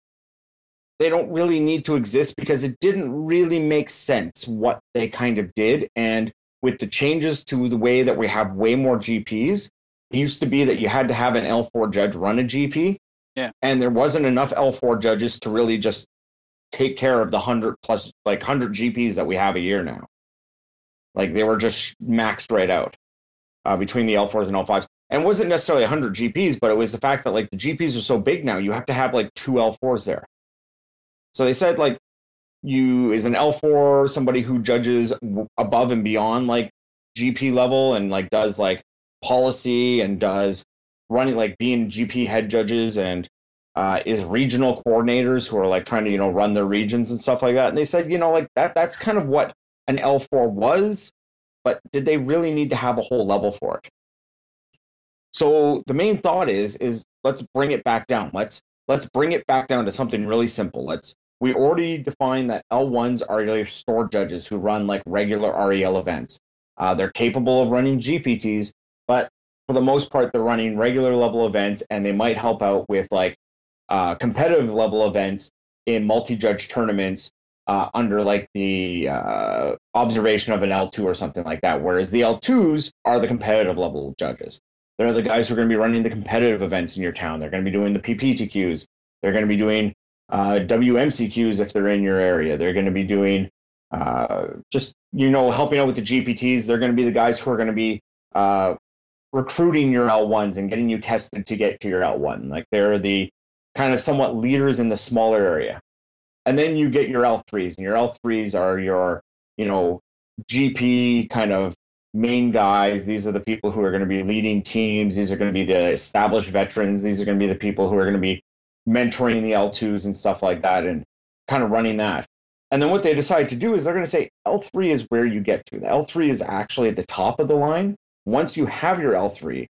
They don't really need to exist because it didn't really make sense what they kind of did. And with the changes to the way that we have way more GPs, it used to be that you had to have an L4 judge run a GP. Yeah. And there wasn't enough L4 judges to really just take care of the 100 plus, like 100 GPs that we have a year now. Like they were just maxed right out uh, between the L4s and L5s. And it wasn't necessarily 100 GPs, but it was the fact that like the GPs are so big now, you have to have like two L4s there. So they said like you is an L4 somebody who judges above and beyond like GP level and like does like policy and does running like being GP head judges and uh, is regional coordinators who are like trying to you know run their regions and stuff like that. And they said you know like that that's kind of what an L4 was, but did they really need to have a whole level for it? So the main thought is is let's bring it back down. Let's let's bring it back down to something really simple. Let's we already defined that L1s are your store judges who run like regular REL events. Uh, they're capable of running GPTs, but for the most part, they're running regular level events, and they might help out with like uh, competitive level events in multi-judge tournaments uh, under like the uh, observation of an L2 or something like that. Whereas the L2s are the competitive level judges. They're the guys who are going to be running the competitive events in your town. They're going to be doing the PPTQs. They're going to be doing uh, WMCQs if they're in your area. They're going to be doing uh, just you know helping out with the GPTs. They're going to be the guys who are going to be uh, recruiting your L1s and getting you tested to get to your L1. Like they're the kind of somewhat leaders in the smaller area. And then you get your L3s, and your L3s are your, you know, GP kind of main guys. These are the people who are going to be leading teams. These are going to be the established veterans. These are going to be the people who are going to be mentoring the L2s and stuff like that and kind of running that. And then what they decide to do is they're going to say L3 is where you get to. The L3 is actually at the top of the line. Once you have your L3,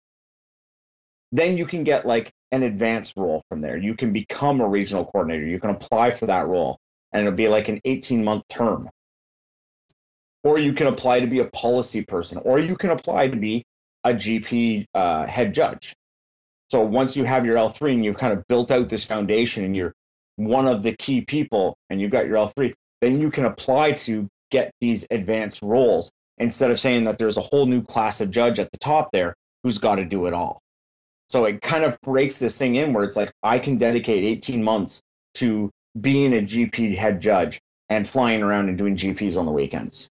then you can get like an advanced role from there. You can become a regional coordinator. You can apply for that role, and it'll be like an 18 month term. Or you can apply to be a policy person, or you can apply to be a GP uh, head judge. So once you have your L3 and you've kind of built out this foundation and you're one of the key people and you've got your L3, then you can apply to get these advanced roles instead of saying that there's a whole new class of judge at the top there who's got to do it all. So it kind of breaks this thing in where it's like I can dedicate 18 months to being a GP head judge and flying around and doing GPs on the weekends.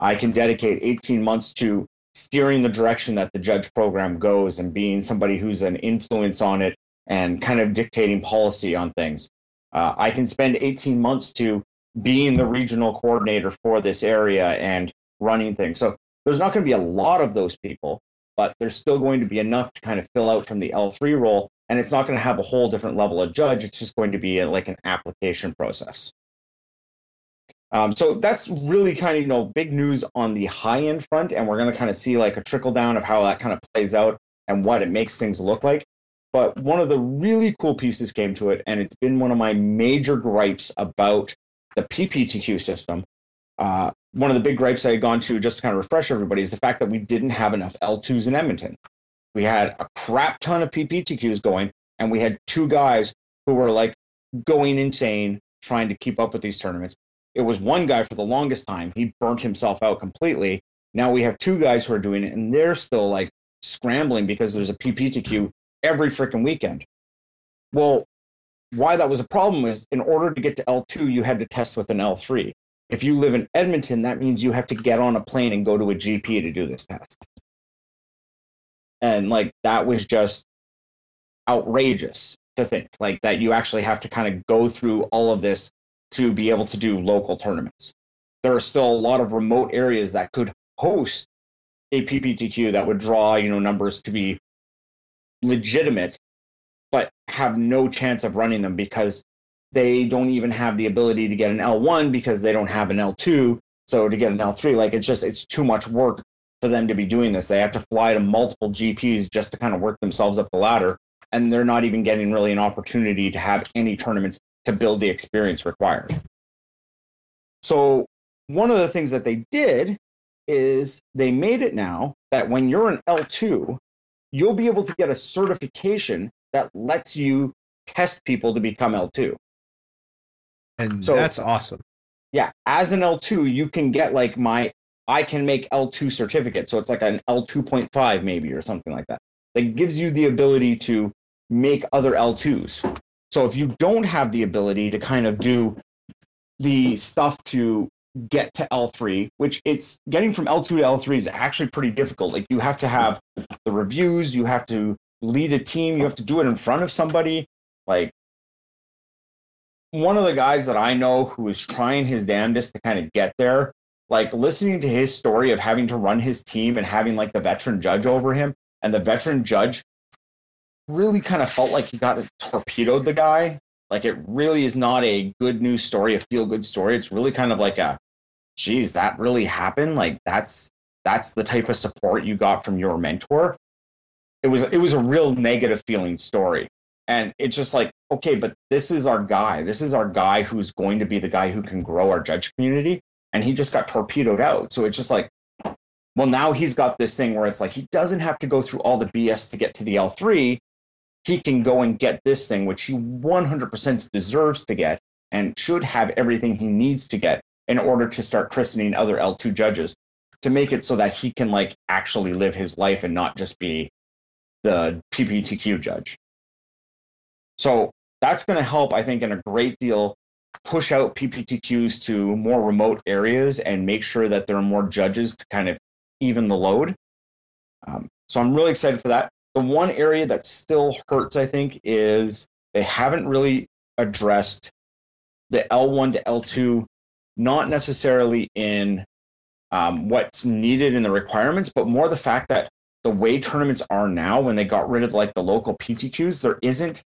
I can dedicate 18 months to steering the direction that the judge program goes and being somebody who's an influence on it and kind of dictating policy on things. Uh, I can spend 18 months to being the regional coordinator for this area and running things. So there's not going to be a lot of those people, but there's still going to be enough to kind of fill out from the L3 role. And it's not going to have a whole different level of judge. It's just going to be a, like an application process. Um, so that's really kind of you know big news on the high end front, and we're going to kind of see like a trickle down of how that kind of plays out and what it makes things look like. But one of the really cool pieces came to it, and it's been one of my major gripes about the PPTQ system. Uh, one of the big gripes I had gone to just to kind of refresh everybody is the fact that we didn't have enough L2s in Edmonton. We had a crap ton of PPTQs going, and we had two guys who were like going insane trying to keep up with these tournaments. It was one guy for the longest time. He burnt himself out completely. Now we have two guys who are doing it, and they're still like scrambling because there's a PPTQ every freaking weekend. Well, why that was a problem is in order to get to L2, you had to test with an L3. If you live in Edmonton, that means you have to get on a plane and go to a GP to do this test. And like that was just outrageous to think like that you actually have to kind of go through all of this to be able to do local tournaments. There are still a lot of remote areas that could host a PPTQ that would draw, you know, numbers to be legitimate, but have no chance of running them because they don't even have the ability to get an L1 because they don't have an L2. So to get an L3, like it's just it's too much work for them to be doing this. They have to fly to multiple GPs just to kind of work themselves up the ladder, and they're not even getting really an opportunity to have any tournaments to build the experience required. So one of the things that they did is they made it now that when you're an L2, you'll be able to get a certification that lets you test people to become L2. And So- that's awesome. Yeah, as an L2, you can get like my I can make L2 certificate. So it's like an L2.5 maybe or something like that. That gives you the ability to make other L2s. So if you don't have the ability to kind of do the stuff to get to L3, which it's getting from L2 to L3 is actually pretty difficult. Like you have to have the reviews, you have to lead a team, you have to do it in front of somebody. Like one of the guys that I know who is trying his damnedest to kind of get there, like listening to his story of having to run his team and having like the veteran judge over him, and the veteran judge really kind of felt like he got torpedoed the guy. Like it really is not a good news story, a feel good story. It's really kind of like a, geez, that really happened. Like that's that's the type of support you got from your mentor. It was it was a real negative feeling story. And it's just like, okay, but this is our guy. This is our guy who's going to be the guy who can grow our judge community. And he just got torpedoed out. So it's just like, well, now he's got this thing where it's like he doesn't have to go through all the BS to get to the L3. He can go and get this thing, which he 100% deserves to get and should have everything he needs to get in order to start christening other L2 judges to make it so that he can like actually live his life and not just be the PPTQ judge. So that's going to help, I think, in a great deal push out PPTQs to more remote areas and make sure that there are more judges to kind of even the load. Um, so I'm really excited for that. The one area that still hurts, I think, is they haven't really addressed the L1 to L2, not necessarily in um, what's needed in the requirements, but more the fact that the way tournaments are now, when they got rid of like the local PTQs, there isn't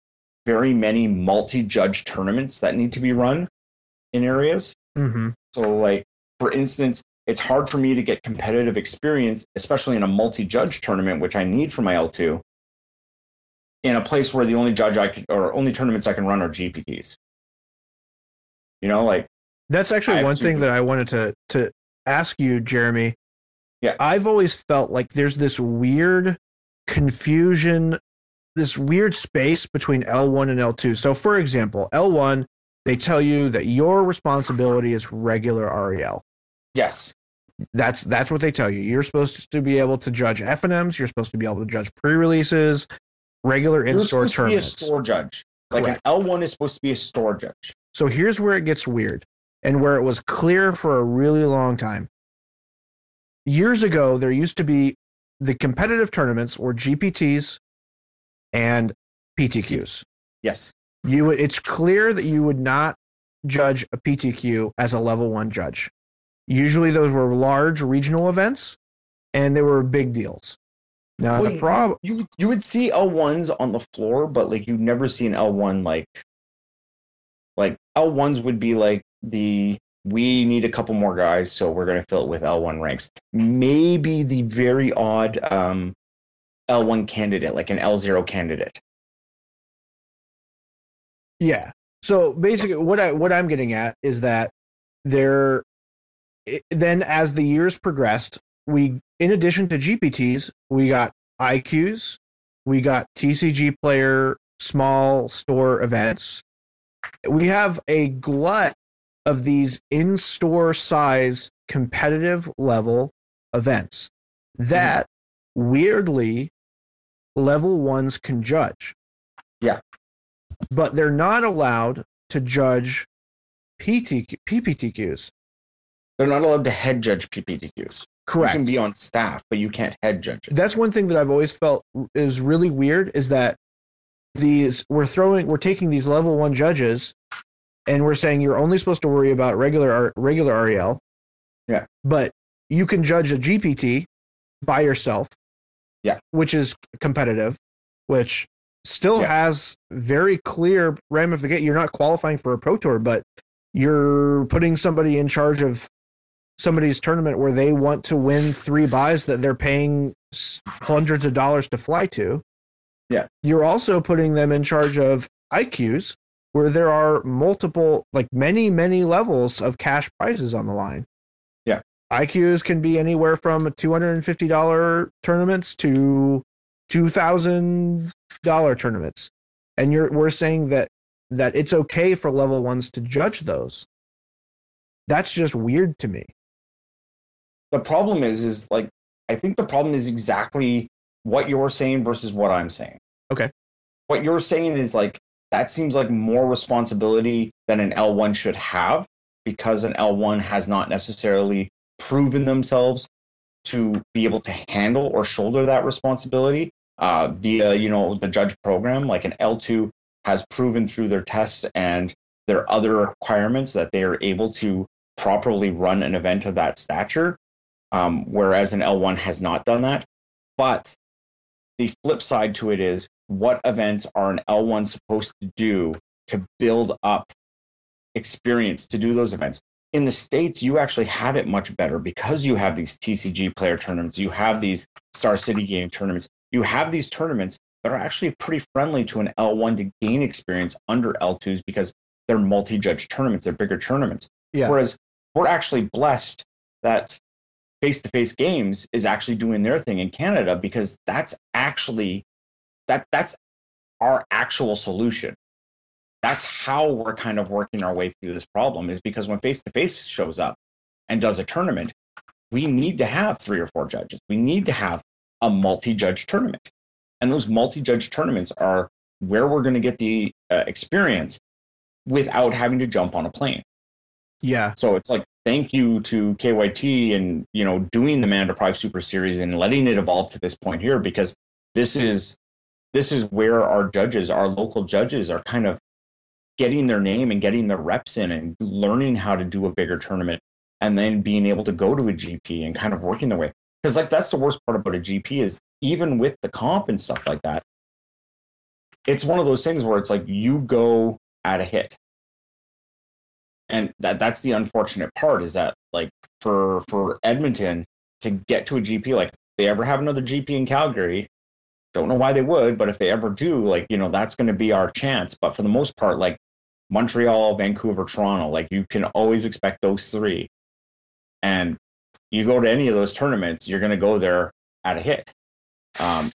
very many multi-judge tournaments that need to be run in areas. Mm-hmm. So, like for instance, it's hard for me to get competitive experience, especially in a multi-judge tournament, which I need for my L2, in a place where the only judge I could, or only tournaments I can run are GPTs. You know, like That's actually one thing that I wanted to to ask you, Jeremy. Yeah. I've always felt like there's this weird confusion, this weird space between L1 and L2. So, for example, L1, they tell you that your responsibility is regular REL. yes, That's that's what they tell you. You're supposed to be able to judge FNMs. You're supposed to be able to judge pre-releases, regular you're in-store supposed to be a store judge. Like Correct. an L1 is supposed to be a store judge. So here's where it gets weird. and where it was clear for a really long time. Years ago, there used to be the competitive tournaments were GPTs and PTQs. Yes. You, it's clear that you would not judge a PTQ as a level one judge. Usually, those were large regional events, and they were big deals. Now Well, the problem, You you would see L ones on the floor, but like you'd never see an L one like like L ones would be like the we need a couple more guys, so we're gonna fill it with L one ranks. Maybe the very odd um L one candidate, like an L zero candidate. Yeah. So basically, what I what I'm getting at is that there, then as the years progressed, we in addition to GPTs, we got IQs, we got TCG player small store events. We have a glut of these in-store size competitive level events that weirdly level ones can judge. Yeah. But they're not allowed to judge PTQ, PPTQs. They're not allowed to head judge PPTQs. Correct. You can be on staff, but you can't head judge it. That's one thing that I've always felt is really weird is that these we're throwing we're taking these level one judges and we're saying you're only supposed to worry about regular regular REL. Yeah. But you can judge a GPT by yourself. Yeah. Which is competitive, which still Yeah. has very clear ramification. You're not qualifying for a pro tour, but you're putting somebody in charge of somebody's tournament where they want to win three buys that they're paying hundreds of dollars to fly to. Yeah. You're also putting them in charge of IQs where there are multiple, like many, many levels of cash prizes on the line. IQs can be anywhere from $250 tournaments to $2,000 tournaments. And you're, we're saying that, that it's okay for level ones to judge those. That's just weird to me. the problem is is like i think the problem is exactly what you're saying versus what i'm saying Okay. what you're saying is like that seems like more responsibility than an l1 should have because an l1 has not necessarily proven themselves to be able to handle or shoulder that responsibility uh, via you know the judge program like an l2 has proven through their tests and their other requirements that they are able to properly run an event of that stature um, whereas an L1 has not done that. But the flip side to it is what events are an L1 supposed to do to build up experience to do those events? In the States, you actually have it much better because you have these TCG player tournaments, you have these Star City game tournaments, you have these tournaments that are actually pretty friendly to an L1 to gain experience under L2s because they're multi judge tournaments, they're bigger tournaments. Yeah. Whereas we're actually blessed that face to face games is actually doing their thing in Canada because that's actually that that's our actual solution. That's how we're kind of working our way through this problem is because when face to face shows up and does a tournament, we need to have three or four judges. We need to have a multi judge tournament. And those multi judge tournaments are where we're going to get the uh, experience without having to jump on a plane. Yeah. So it's like thank you to KYT and you know doing the Man Deprived Super Series and letting it evolve to this point here because this is this is where our judges, our local judges, are kind of getting their name and getting their reps in and learning how to do a bigger tournament and then being able to go to a GP and kind of working their way. Because like that's the worst part about a GP is even with the comp and stuff like that, it's one of those things where it's like you go at a hit and that that's the unfortunate part is that like for for Edmonton to get to a GP like they ever have another GP in Calgary don't know why they would but if they ever do like you know that's going to be our chance but for the most part like Montreal Vancouver Toronto like you can always expect those three and you go to any of those tournaments you're going to go there at a hit um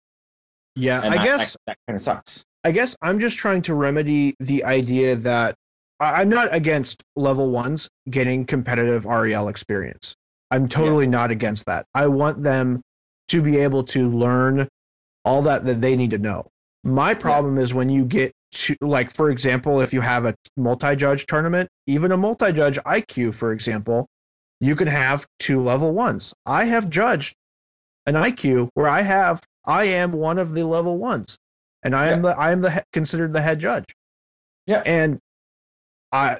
Yeah. I that, guess that, that kind of sucks I guess I'm just trying to remedy the idea that I'm not against level ones getting competitive REL experience. I'm totally not against that. I want them to be able to learn all that that they need to know. My problem is when you get two, like for example, if you have a multi-judge tournament, even a multi-judge IQ, for example, you can have two level ones. I have judged an IQ where I have I am one of the level ones, and I am the I am the considered the head judge. Yeah. and I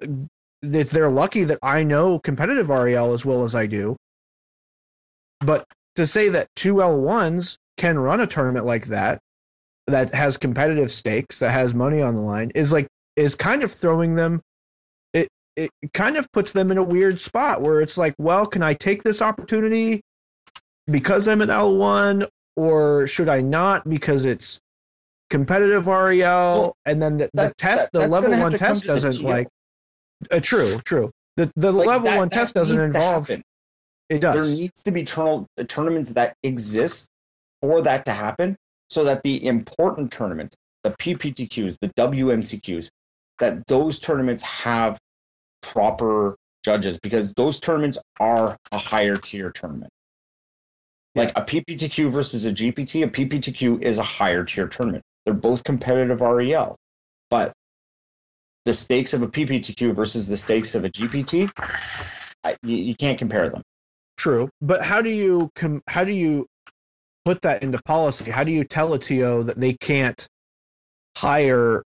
they're lucky that I know competitive REL as well as I do. But to say that two L1s can run a tournament like that, that has competitive stakes, that has money on the line, is like is kind of throwing them. It it kind of puts them in a weird spot where it's like, well, can I take this opportunity because I'm an L1, or should I not because it's competitive REL? Well, and then the, the that- test, that- the level one test doesn't like. Uh, true, true. The the Like, level that- one test doesn't involve. It does There needs to be tournal- uh, tournaments that exist for that to happen, so that the important tournaments, the PPTQs, the WMCQs, that those tournaments have proper judges because those tournaments are a higher tier tournament. Like a PPTQ versus a GPT, a PPTQ is a higher tier tournament. They're both competitive REL, but the stakes of a PPTQ versus the stakes of a GPT, I, you, you can't compare them. True, but how do you com- how do you put that into policy? How do you tell a TO that they can't hire?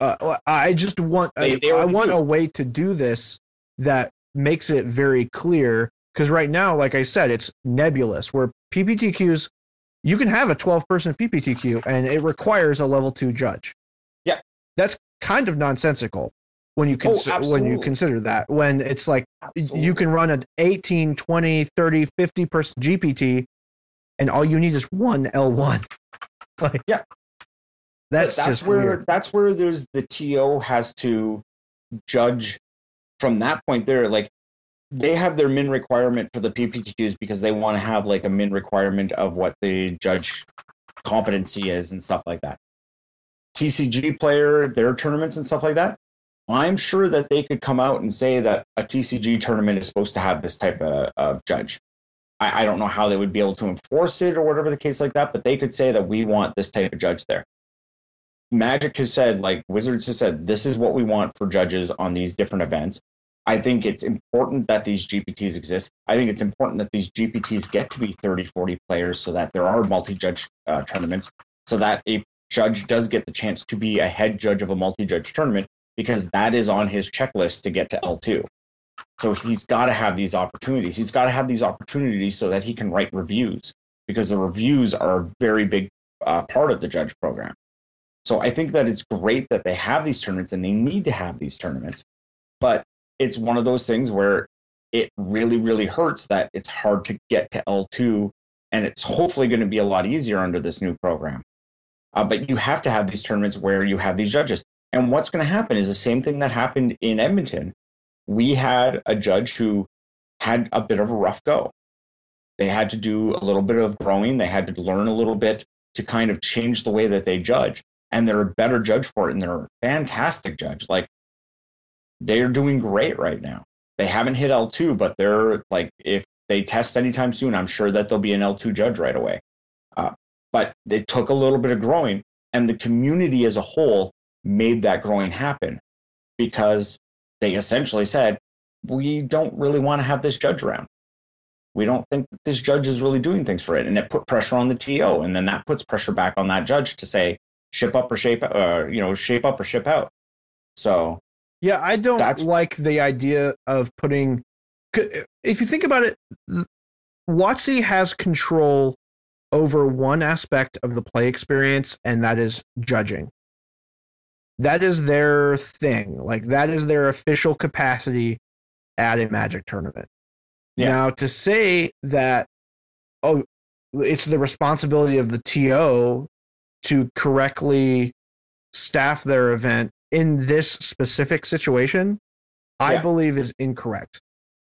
Uh, I just want They- they I want a way to do this that makes it very clear. Because right now, like I said, it's nebulous. Where PPTQs, you can have a twelve person PPTQ, and it requires a level two judge. Yeah. that's kind of nonsensical when you Oh, consider when you consider that. When it's like Absolutely. you can run an 18 20 30 50 person gpt and all you need is one l1 like Yeah. that's, that's just where weird. that's where there's the TO has to judge from that point there like they have their min requirement for the PPTQs because they want to have like a min requirement of what the judge competency is and stuff like that. TCG player, their tournaments and stuff like that. I'm sure that they could come out and say that a TCG tournament is supposed to have this type of, of judge. I, I don't know how they would be able to enforce it or whatever the case like that, but they could say that we want this type of judge there. Magic has said, like Wizards has said, this is what we want for judges on these different events. I think it's important that these GPTs exist. I think it's important that these GPTs get to be 30, 40 players so that there are multi judge uh, tournaments, so that a judge does get the chance to be a head judge of a multi judge tournament because that is on his checklist to get to L2. So he's got to have these opportunities. He's got to have these opportunities so that he can write reviews because the reviews are a very big uh, part of the judge program. So I think that it's great that they have these tournaments and they need to have these tournaments. But it's one of those things where it really, really hurts that it's hard to get to L2 and it's hopefully going to be a lot easier under this new program. Uh, but you have to have these tournaments where you have these judges. And what's going to happen is the same thing that happened in Edmonton. We had a judge who had a bit of a rough go. They had to do a little bit of growing, they had to learn a little bit to kind of change the way that they judge. And they're a better judge for it, and they're a fantastic judge. Like, they're doing great right now. They haven't hit L2, but they're like, if they test anytime soon, I'm sure that they'll be an L2 judge right away. Uh, but it took a little bit of growing, and the community as a whole made that growing happen because they essentially said, we don't really want to have this judge around. We don't think that this judge is really doing things for it. And it put pressure on the TO. And then that puts pressure back on that judge to say, ship up or shape, uh, you know, shape up or ship out. So yeah i don't like the idea of putting if you think about it WotC has control over one aspect of the play experience and that is judging that is their thing. Like that is their official capacity at a magic tournament. Yeah. now to say that oh it's the responsibility of the to to correctly staff their event in this specific situation i believe is incorrect.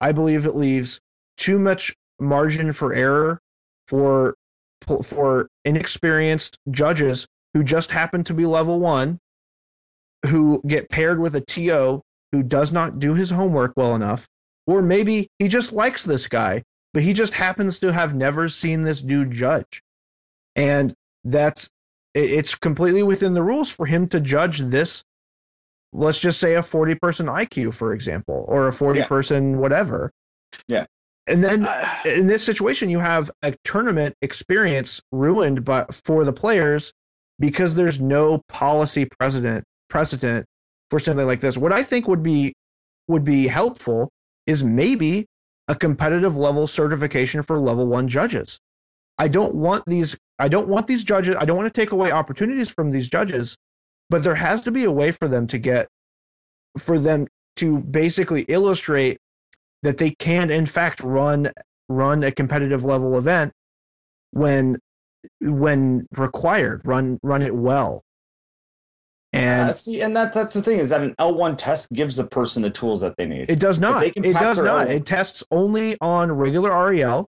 I believe it leaves too much margin for error for for inexperienced judges who just happen to be level 1 who get paired with a TO who does not do his homework well enough, or maybe he just likes this guy, but he just happens to have never seen this dude judge. And that's it's completely within the rules for him to judge this. Let's just say a 40 person IQ, for example, or a 40 Yeah. person whatever. Yeah. And then Uh, in this situation, you have a tournament experience ruined but for the players because there's no policy precedent precedent for something like this. What I think would be would be helpful is maybe a competitive level certification for level one judges. I don't want these I don't want these judges I don't want to take away opportunities from these judges, but there has to be a way for them to get for them to basically illustrate that they can in fact run run a competitive level event when when required run run it well and Uh, see, and that that's the thing is that an L1 test gives the person the tools that they need. it does not it does not L1 it tests only on regular rel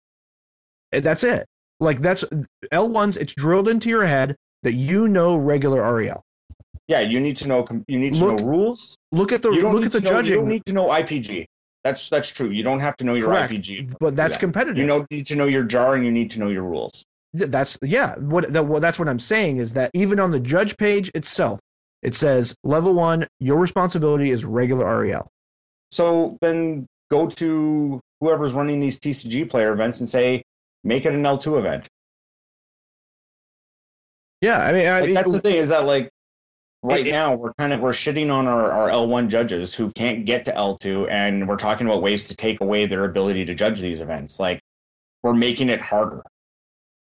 that's it like that's l1s it's drilled into your head that you know regular rel yeah, you need to know you need to Look- know rules. look at the look at the know, You don't need to know IPG. That's that's true. You don't have to know your Correct. IPG. but that's competitive You know, need to know your jar and you need to know your rules. That's yeah what that, well, that's what i'm saying is that even on the judge page itself it says level one your responsibility is regular rel So then go to whoever's running these TCG player events and say, make it an L2 event. yeah i mean, I, Like, that's the thing is that like right It- it- now we're kind of we're shitting on our, our L1 judges who can't get to L2 and we're talking about ways to take away their ability to judge these events. Like we're making it harder,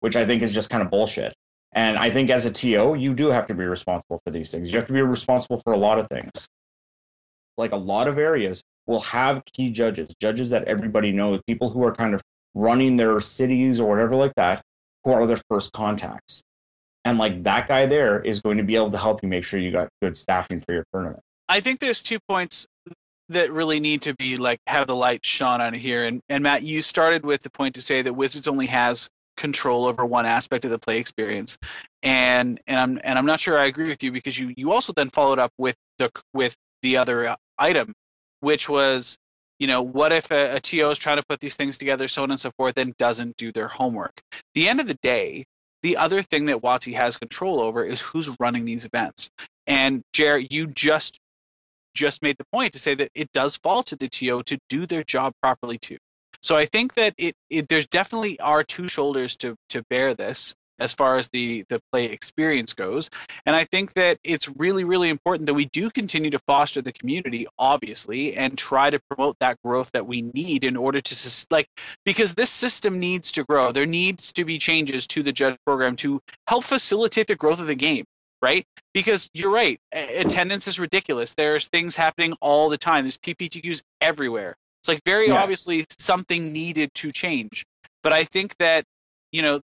which I think is just kind of bullshit. And I think as a TO, you do have to be responsible for these things. You have to be responsible for a lot of things. Like a lot of areas will have key judges, judges that everybody knows, people who are kind of running their cities or whatever like that, who are their first contacts. And like that guy there is going to be able to help you make sure you got good staffing for your tournament. I think there's two points that really need to be like have the light shone on here. And and Matt, you started with the point to say that Wizards only has control over one aspect of the play experience, and and I'm and I'm not sure I agree with you because you you also then followed up with the with the other uh, item, which was you know what if a, a TO is trying to put these things together, so on and so forth, and doesn't do their homework. the end of the day, the other thing that WotC has control over is who's running these events. And Jared, you just just made the point to say that it does fall to the TO to do their job properly too. So I think that it, it there's definitely are two shoulders to to bear this as far as the the play experience goes, and I think that it's really really important that we do continue to foster the community, obviously, and try to promote that growth that we need in order to like because this system needs to grow. There needs to be changes to the judge program to help facilitate the growth of the game right? Because you're right, attendance is ridiculous. There's things happening all the time. There's PPTQs everywhere. It's like very Yeah. obviously something needed to change. But I think that you know,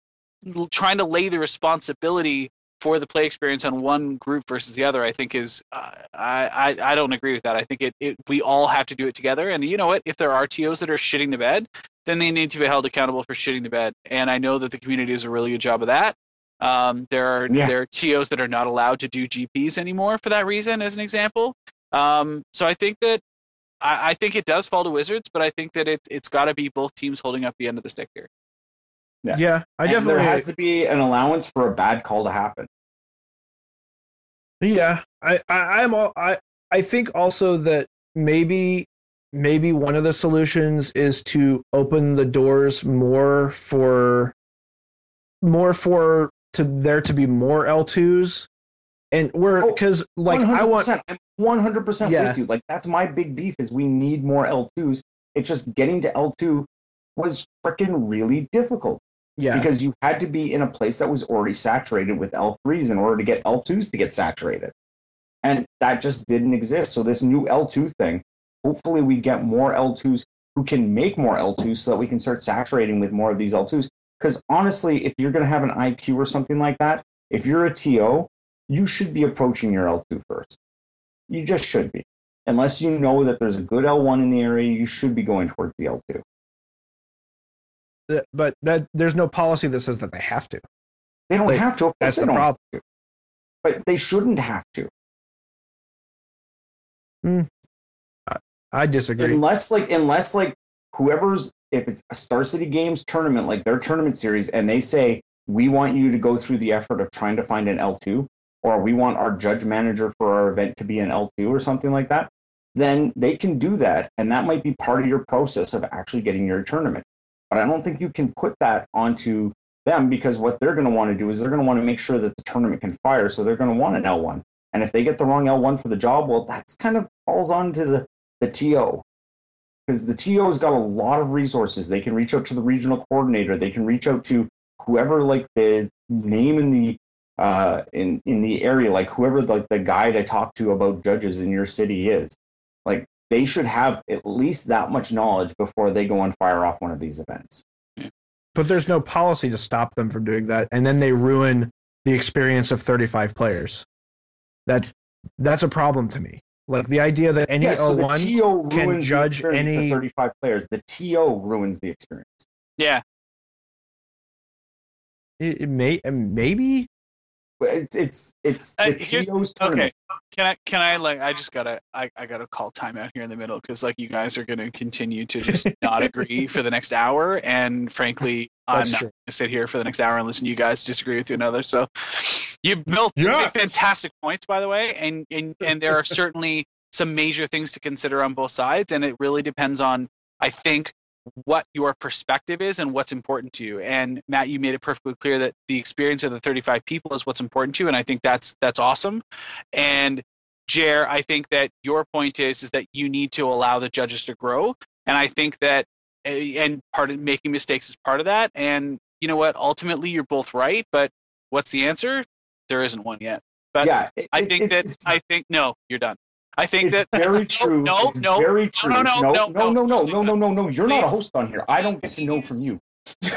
trying to lay the responsibility for the play experience on one group versus the other, I think is uh, I, I I don't agree with that. I think it, it we all have to do it together. And you know what? If there are TOs that are shitting the bed, then they need to be held accountable for shitting the bed. And I know that the community does a really good job of that. Um, there are Yeah. there are TOs that are not allowed to do GPs anymore for that reason, as an example. Um, so I think that I, I think it does fall to Wizards, but I think that it it's got to be both teams holding up the end of the stick here. Yeah. yeah i And definitely there has to be an allowance for a bad call to happen. Yeah, I, I I'm all, I I think also that maybe maybe one of the solutions is to open the doors more for more for to there to be more L2s and we're Oh, because like I want 100%. I'm 100% Yeah. with you. Like that's my big beef is we need more L2s. It's just getting to L2 was freaking really difficult yeah because you had to be in a place that was already saturated with L3s in order to get L2s to get saturated. And that just didn't exist. So this new L2 thing, hopefully we get more L2s who can make more L2s so that we can start saturating with more of these L2s. Because honestly, if you're going to have an IQ or something like that, if you're a TO, you should be approaching your L2 first. You just should be. Unless you know that there's a good L1 in the area, you should be going towards the L2. but that there's no policy that says that they have to. They don't Like, have to. Of That's the problem. But they shouldn't have to. Hmm. I disagree. Unless like unless like whoever's if it's a Star City Games tournament, like their tournament series, and they say we want you to go through the effort of trying to find an L2, or we want our judge manager for our event to be an L2 or something like that, then they can do that. And that might be part of your process of actually getting your tournament. But I don't think you can put that onto them because what they're going to want to do is they're going to want to make sure that the tournament can fire. So they're going to want an L1. And if they get the wrong L1 for the job, well, that's kind of falls onto the, the TO. Because the TO's got a lot of resources. They can reach out to the regional coordinator. They can reach out to whoever like the name in the uh, in in the area, like whoever like the guy to talk to about judges in your city is. Like they should have at least that much knowledge before they go and fire off one of these events. But there's no policy to stop them from doing that, and then they ruin the experience of 35 players. That's that's a problem to me. Like the idea that any yeah, so the L1 TO can ruins the judge any- 35 players. The TO ruins the experience. Yeah, it, it may maybe But It's it's it's Uh, the here- TO's okay. Can I? Can I? Like, I just gotta. I, I gotta call timeout here in the middle because like you guys are gonna continue to just not agree for the next hour, and frankly, I'm not true. gonna sit here for the next hour and listen to you guys disagree with you another. So, you built Yes. fantastic points, by the way, and and and there are certainly some major things to consider on both sides, and it really depends on, I think, what your perspective is and what's important to you. And Matt, you made it perfectly clear that the experience of the 35 people is what's important to you, and I think that's that's awesome. And Jer, I think that your point is is that you need to allow the judges to grow, and I think that eh, and part of making mistakes is part of that. And you know what? Ultimately, you're both right, but what's the answer? There isn't one yet. But yeah, it- I think it- that I think no, you're done. I think it's that very true. no, no, very true. no, no, no, no, no, no, no, no, no, no, no. You're not a host on here. I don't get to know from you.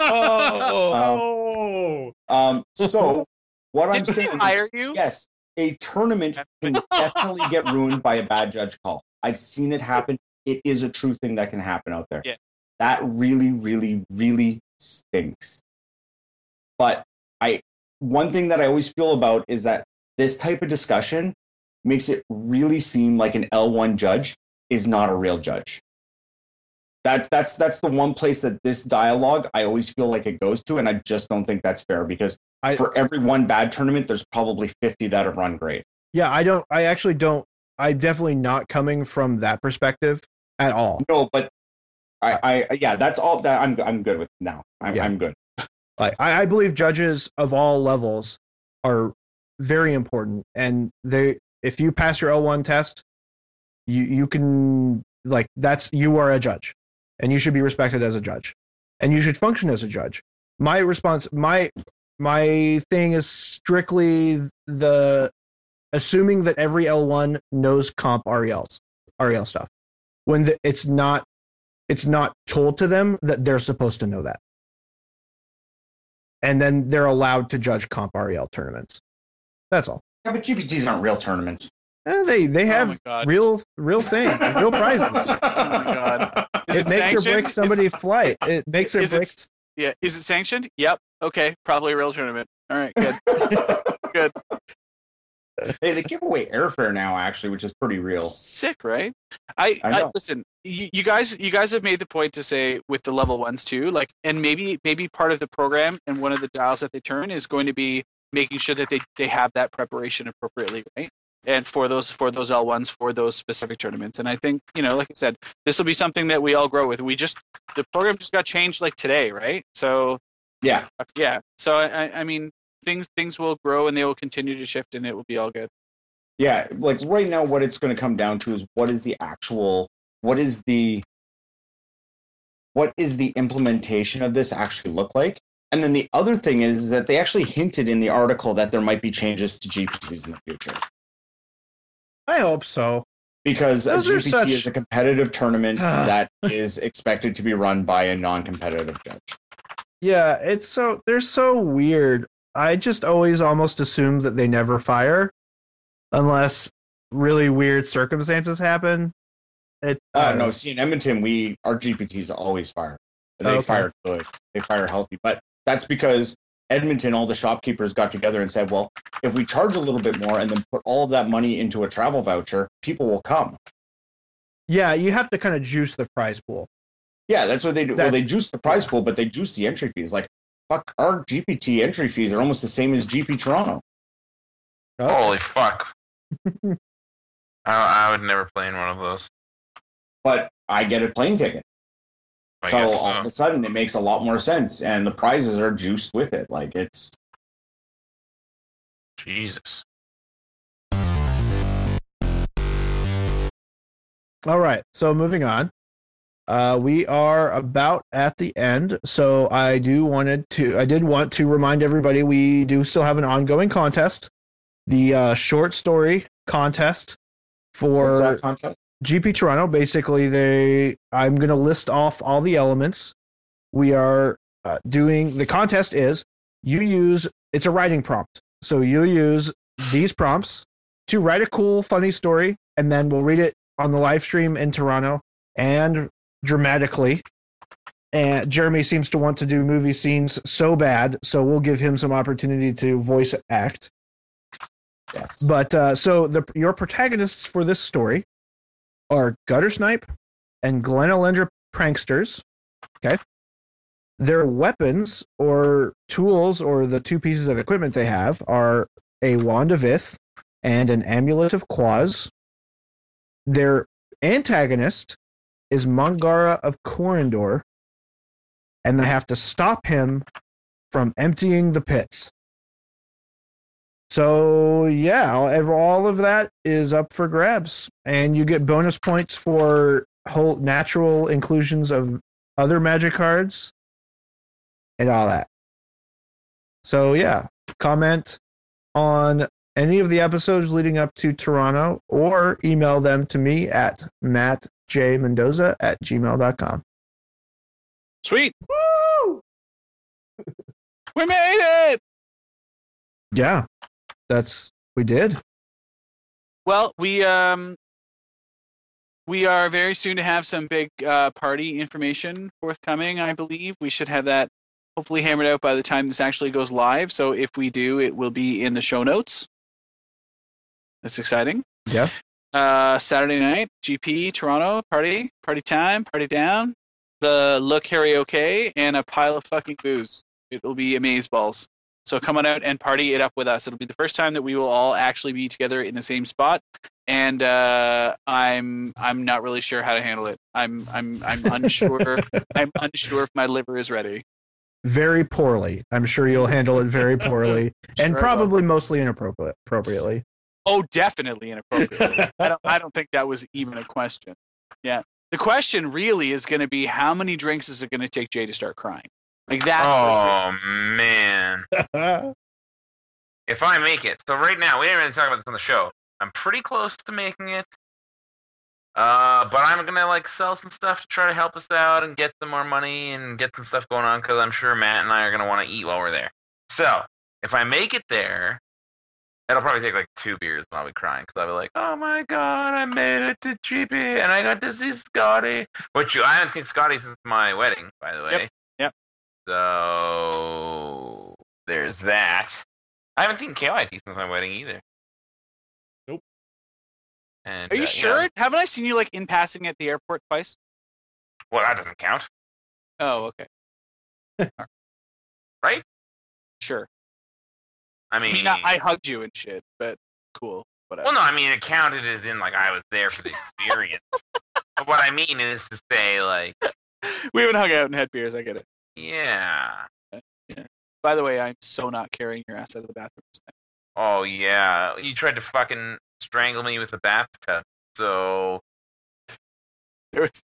oh. Um, so what I'm saying we is, hire you? yes, a tournament can definitely get ruined by a bad judge call. I've seen it happen. It is a true thing that can happen out there. Yeah. That really, really, really stinks. But I, one thing that I always feel about is that this type of discussion makes it really seem like an L1 judge is not a real judge. That that's that's the one place that this dialogue I always feel like it goes to, and I just don't think that's fair because I- for every one bad tournament, there's probably 50 that have run great. yeah i don't i actually don't i'm definitely not coming from that perspective at all No, but I, I yeah, that's all that I'm I'm good with now. I'm Yeah. I'm good. like I, I believe judges of all levels are very important and they if you pass your l1 test you you can like that's you are a judge. And you should be respected as a judge. And you should function as a judge. My response my my thing is strictly the assuming that every l1 knows comp rels rel stuff when the, it's not it's not told to them that they're supposed to know that. And then they're allowed to judge comp rel tournaments. That's all Yeah, but GPTs aren't real tournaments. Eh, they they Oh have God. real real thing real prizes Oh my god. Is it makes or sanctioned? breaks somebody's flight it makes or Is it- breaks Yeah. Is it sanctioned? Yep. Okay. Probably a real tournament. All right. Good. Good. Hey, they give away airfare now, actually, which is pretty real. Sick, right? I, I I, listen. You, you guys, you guys have made the point to say with the level ones too, like, and maybe maybe part of the program and one of the dials that they turn is going to be making sure that they they have that preparation appropriately, right? And for those for those L ones for those specific tournaments, and I think you know, like I said, this will be something that we all grow with. We just the program just got changed like today, right? So Yeah, yeah, so I, I- I mean, things things will grow and they will continue to shift, and it will be all good. yeah. Like right now, what it's going to come down to is what is the actual, what is the, what is the implementation of this actually look like? And then the other thing is, is that they actually hinted in the article that there might be changes to GPTs in the future. i hope so because a Those GPT such- is a competitive tournament that is expected to be run by a non-competitive judge. yeah it's so they're so weird i just always almost assume that they never fire unless really weird circumstances happen it I Uh, no, see in Edmonton, we our GPTs always fire. They Okay. fire good. They fire healthy, but that's because Edmonton, all the shopkeepers got together and said, "Well, if we charge a little bit more and then put all of that money into a travel voucher, people will come." yeah you have to kind of juice the prize pool Yeah, that's what they do. well, they juice the prize pool, but they juice the entry fees. Like fuck, our GPT entry fees are almost the same as GP Toronto. Oh. Holy fuck. I, I would never play in one of those. But I get a plane ticket. I so guess all of a sudden it makes a lot more sense and the prizes are juiced with it. Like it's Jesus. All right. So moving on. Uh, we are about at the end. So I do wanted to I did want to remind everybody we do still have an ongoing contest. The uh, short story contest what's for that contest? GP Toronto. Basically, they I'm going to list off all the elements. We are uh, doing the contest is you use it's a writing prompt. So you use these prompts to write a cool, funny story, and then we'll read it on the live stream in Toronto and dramatically. And Jeremy seems to want to do movie scenes so bad, so we'll give him some opportunity to voice act. Yes. But uh, so the your protagonists for this story are Guttersnipe and Glen Elendra pranksters. Okay. Their weapons or tools or the two pieces of equipment they have are a wand of Ith and an amulet of Quoz. Their antagonist is Mangara of Corondor, and they have to stop him from emptying the pits. So yeah, all, all of that is up for grabs, and you get bonus points for whole natural inclusions of other magic cards and all that. So yeah, comment on any of the episodes leading up to Toronto, or email them to me at mattjmendoza at gmail.com. Sweet. Woo! we made it. Yeah, that's we did. Well, we um we are very soon to have some big uh, party information forthcoming. I believe we should have that hopefully hammered out by the time this actually goes live. So if we do, it will be in the show notes. That's exciting. Yeah. Uh, Saturday night, GP Toronto party, party time, party down. The look karaoke and a pile of fucking booze. It will be amazeballs. So come on out and party it up with us. It'll be the first time that we will all actually be together in the same spot, and uh, I'm I'm not really sure how to handle it. I'm I'm I'm unsure. I'm unsure if my liver is ready. Very poorly. I'm sure you'll handle it very poorly, and Sure will. probably mostly inappropriate. Appropriately. Oh, definitely inappropriate. I don't I don't think that was even a question. Yeah. The question really is going to be how many drinks is it going to take Jay to start crying? Like that. Oh man. If I make it, so right now we didn't really talk about this on the show. I'm pretty close to making it. Uh, but I'm gonna like sell some stuff to try to help us out and get some more money and get some stuff going on because I'm sure Matt and I are gonna want to eat while we're there. So if I make it there, it'll probably take like two beers and I'll be crying because I'll be like, "Oh my god, I made it to GP and I got to see Scotty," which I haven't seen Scotty since my wedding, by the way. Yep, yep. So there's that. I haven't seen KYT since my wedding either. Nope. And, Are you uh, sure? know, Haven't I seen you like in passing at the airport twice? well, that doesn't count, Oh, okay. right? Sure. I I mean, mean, I, I hugged you and shit, but cool. Whatever. well, no, I mean it counted as in like I was there for the experience. but what I mean is to say, like, we haven't hung out and had beers. I get it. Yeah, By the way, I'm so not carrying your ass out of the bathroom. this time. oh yeah, you tried to fucking strangle me with a bathtub, so It was,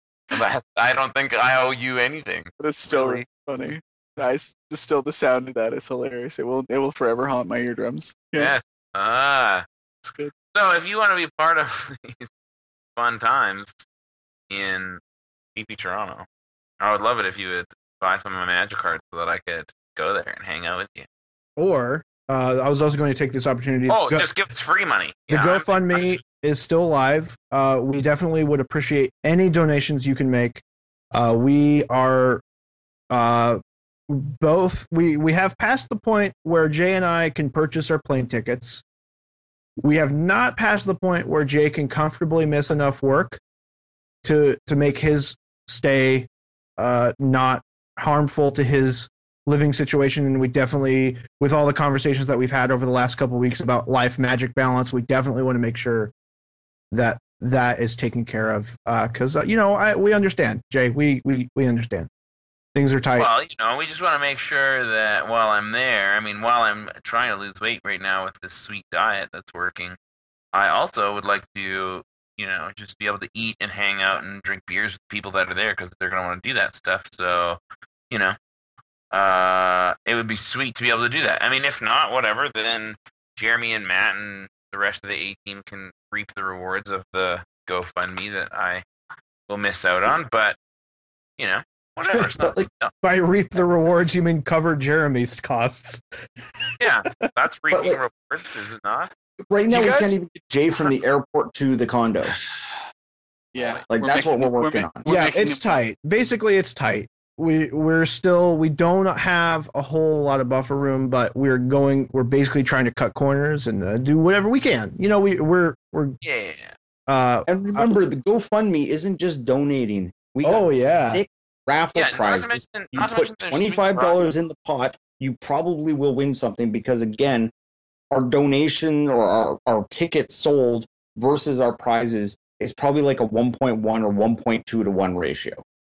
I don't think I owe you anything. it is still really funny. I still the sound of that is hilarious. It will it will forever haunt my eardrums. Yeah, Yes. Ah. it's good. So if you want to be part of these fun times in PP Toronto, I would love it if you would buy some of my magic cards so that I could go there and hang out with you. Or uh, I was also going to take this opportunity. to Oh, go- just give us free money. the Yeah, GoFundMe is still live. Uh, we definitely would appreciate any donations you can make. Uh, we are uh, both we we have passed the point where Jay and I can purchase our plane tickets. We have not passed the point where Jay can comfortably miss enough work to to make his stay uh, not harmful to his living situation, and we definitely, with all the conversations that we've had over the last couple weeks about life magic balance, we definitely want to make sure that that is taken care of. Because uh, you know, I we understand, Jay. We we we understand. Things are tight. Well, you know, we just want to make sure that while I'm there, I mean, while I'm trying to lose weight right now with this sweet diet that's working, I also would like to, you know, just be able to eat and hang out and drink beers with people that are there because they're going to want to do that stuff. So, you know, uh, it would be sweet to be able to do that. I mean, if not, whatever, then Jeremy and Matt and the rest of the A team can reap the rewards of the GoFundMe that I will miss out on. But, you know, whatever. It's not, But, like, By reap the rewards, you mean cover Jeremy's costs. yeah, that's reaping like- rewards, is it not? Right now, You we can't even get Jay from the airport to the condo. Yeah, Like, that's what we're working ma- on. we're yeah, it's it- tight. Basically, it's tight. We we're still we don't have a whole lot of buffer room, but we're going. We're basically trying to cut corners and uh, do whatever we can. You know, we we're we're Yeah. uh And remember, the GoFundMe isn't just donating. We got Oh, yeah. sick raffle Yeah, prizes. mention, you put twenty five dollars in the pot, you probably will win something because again, our donation or our, our tickets sold versus our prizes is probably like a one point one or one point two to one ratio.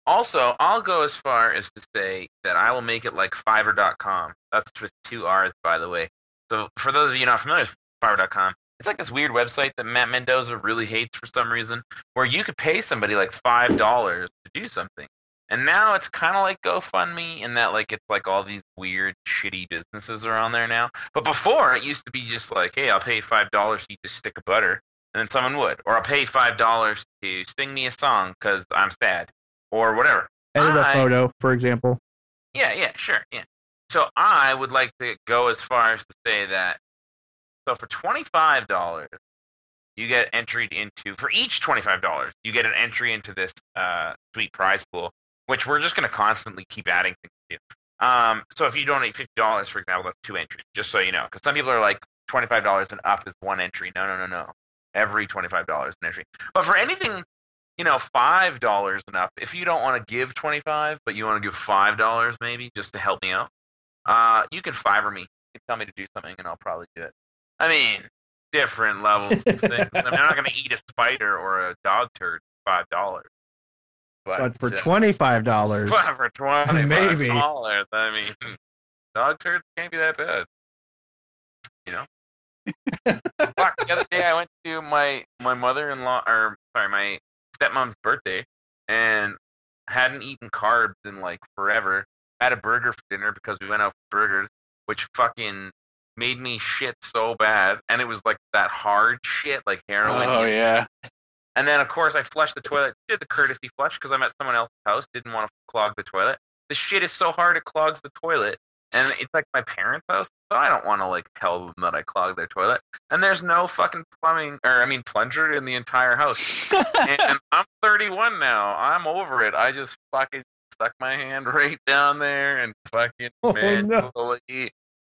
Also, I'll go as far as to say that I will make it like Fiverr.com. That's with two R's, by the way. So, for those of you not familiar with Fiverr.com, it's like this weird website that Matt Mendoza really hates for some reason, where you could pay somebody like five dollars to do something. And now it's kind of like GoFundMe in that like it's like all these weird, shitty businesses are on there now. But before it used to be just like, hey, I'll pay five dollars to eat stick of butter, and then someone would, or I'll pay five dollars to sing me a song because I'm sad, or whatever. edit a I- photo, for example. Yeah, yeah, sure, yeah. So I would like to go as far as to say that. So for twenty five dollars, you get entry into for each twenty five dollars, you get an entry into this uh, sweet prize pool, which we're just going to constantly keep adding things to. Um, so if you donate fifty dollars, for example, that's two entries. Just so you know, because some people are like twenty five dollars and up is one entry. No, no, no, no. Every twenty five dollars an entry. But for anything you know, five dollars enough. If you don't want to give twenty five, but you want to give five dollars maybe just to help me out, uh, you can fiver me. You can tell me to do something, and I'll probably do it. I mean, different levels of things. I mean, I'm not going to eat a spider or a dog turd for five dollars. But for uh, twenty five dollars, for twenty Maybe. dollars, I mean, dog turds can't be that bad. You know. Fuck, the other day I went to my my mother-in-law, or sorry, my stepmom's birthday, and hadn't eaten carbs in like forever. Had a burger for dinner because we went out for burgers, which fucking made me shit so bad, and it was like that hard shit, like heroin. Oh yeah. And then, of course, I flushed the toilet. Did the courtesy flush because I'm at someone else's house. Didn't want to clog the toilet. The shit is so hard it clogs the toilet. And it's like my parents' house, so I don't want to like tell them that I clogged their toilet. And there's no fucking plumbing, or I mean plunger in the entire house. and I'm 31 now. I'm over it. I just fucking stuck my hand right down there and fucking Oh, no.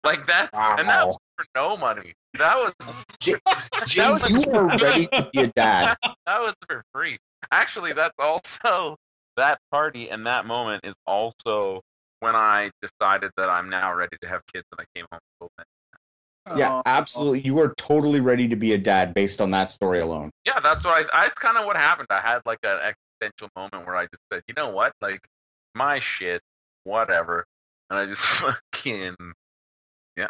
like that. And that was for no money. That was Jay, was- you are ready to be a dad. that was for free. Actually, that's also that party and that moment is also when I decided that I'm now ready to have kids and I came home. with children. Yeah, absolutely. You are totally ready to be a dad based on that story alone. Yeah, that's what I. That's kind of what happened. I had like an existential moment where I just said, you know what, like my shit, whatever, and I just fucking yeah.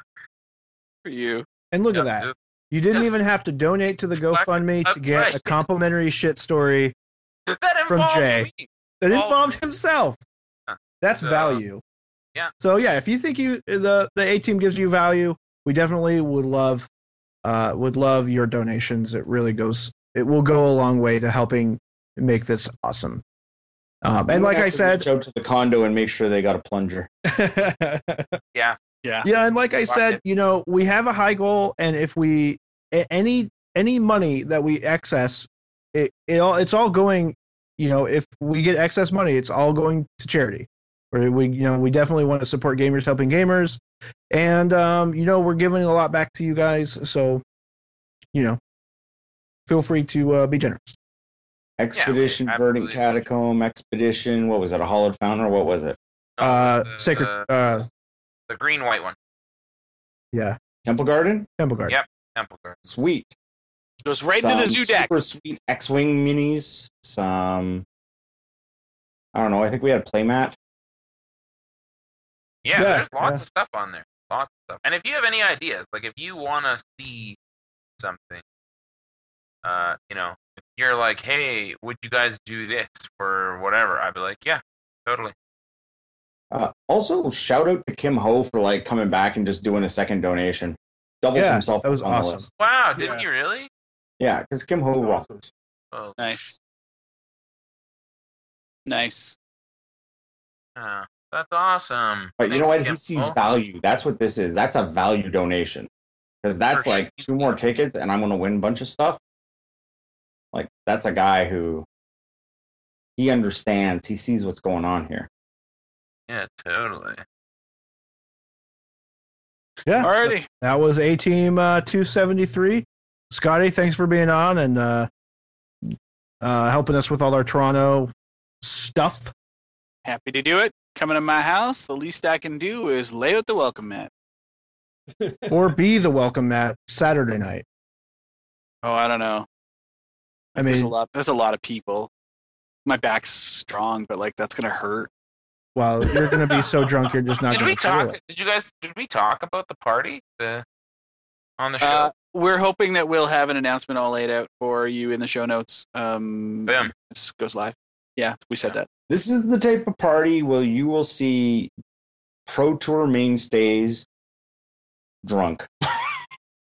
For you. and look yeah, at that. just- You didn't just- even have to donate to the That's- GoFundMe to get right. a complimentary shit story From Jay. me. that Well- involved himself. Huh. That's So, value. yeah. So yeah, if you think you the the A team gives you value, we definitely would love uh would love your donations. It really goes it will go a long way to helping make this awesome. Um, and like I said, reach out to the condo and make sure they got a plunger. Yeah, Yeah. Yeah, and like I Fuck said, it. you know, we have a high goal, and if we any any money that we excess, it, it all it's all going. You know, if we get excess money, it's all going to charity. Where we, you know, we definitely want to support gamers helping gamers, and um, you know, we're giving a lot back to you guys. So, you know, feel free to uh, be generous. Expedition, absolutely. Verdant Catacomb, Expedition, what was that? a Hallowed Fountain or what was it? Uh, Uh, sacred, uh, The green white one. Yeah, Temple Garden, Temple Garden. Yep. Temple Garden. sweet. Goes right some into the zoo super decks. sweet X-wing minis. Some, I don't know. I think we had a playmat. Yeah, Yeah, there's lots yeah. of stuff on there. Lots of stuff. And if you have any ideas, like if you want to see something, uh, you know, if you're like, hey, would you guys do this for whatever? I'd be like, yeah, totally. Uh, also, shout out to Kim Ho for like coming back and just doing a second donation. Doubles Yeah, himself. that was up on the awesome. list. Wow, didn't Yeah. you really? Yeah, because Kim Ho rocks. Awesome. Oh, Nice. Nice. yeah, that's awesome. But you know what? Kim. He sees value. That's what this is. That's a value donation. Because that's For like sure. two more tickets, and I'm going to win a bunch of stuff. Like that's a guy who he understands. He sees what's going on here. Yeah, totally. Yeah, Alrighty. that was A Team uh, 273. Scotty, thanks for being on and uh, uh, helping us with all our Toronto stuff. Happy to do it. Coming to my house, the least I can do is lay out the welcome mat. or be the welcome mat Saturday night. Oh, I don't know. I There's a mean, lot. There's a lot of people. My back's strong, but like that's gonna hurt. well, you're going to be so drunk you're just not Did going we to feel talk? it. Did you guys? Did we talk about the party the, on the show? Uh, we're hoping that we'll have an announcement all laid out for you in the show notes. Um, Boom. This goes live. Yeah, we said that. This is the type of party where you will see pro tour mainstays drunk.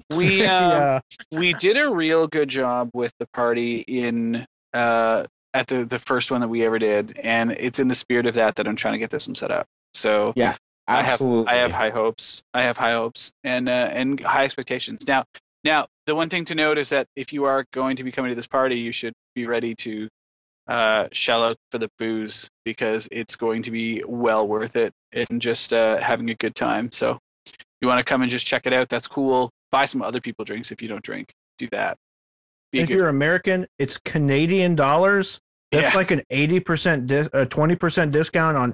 We um, yeah, we did a real good job with the party in uh at the the first one that we ever did, and it's in the spirit of that that I'm trying to get this one set up. So Yeah. I have- Absolutely. I have high hopes. I have high hopes and uh, and high expectations. Now, now the one thing to note is that if you are going to be coming to this party, you should be ready to uh, shell out for the booze because it's going to be well worth it and just uh, having a good time. So, you want to come and just check it out? That's cool. Buy some other people drinks if you don't drink. Do that. Be if good- you're American, it's Canadian dollars. That's Yeah. like an 80% dis- uh, 20% discount on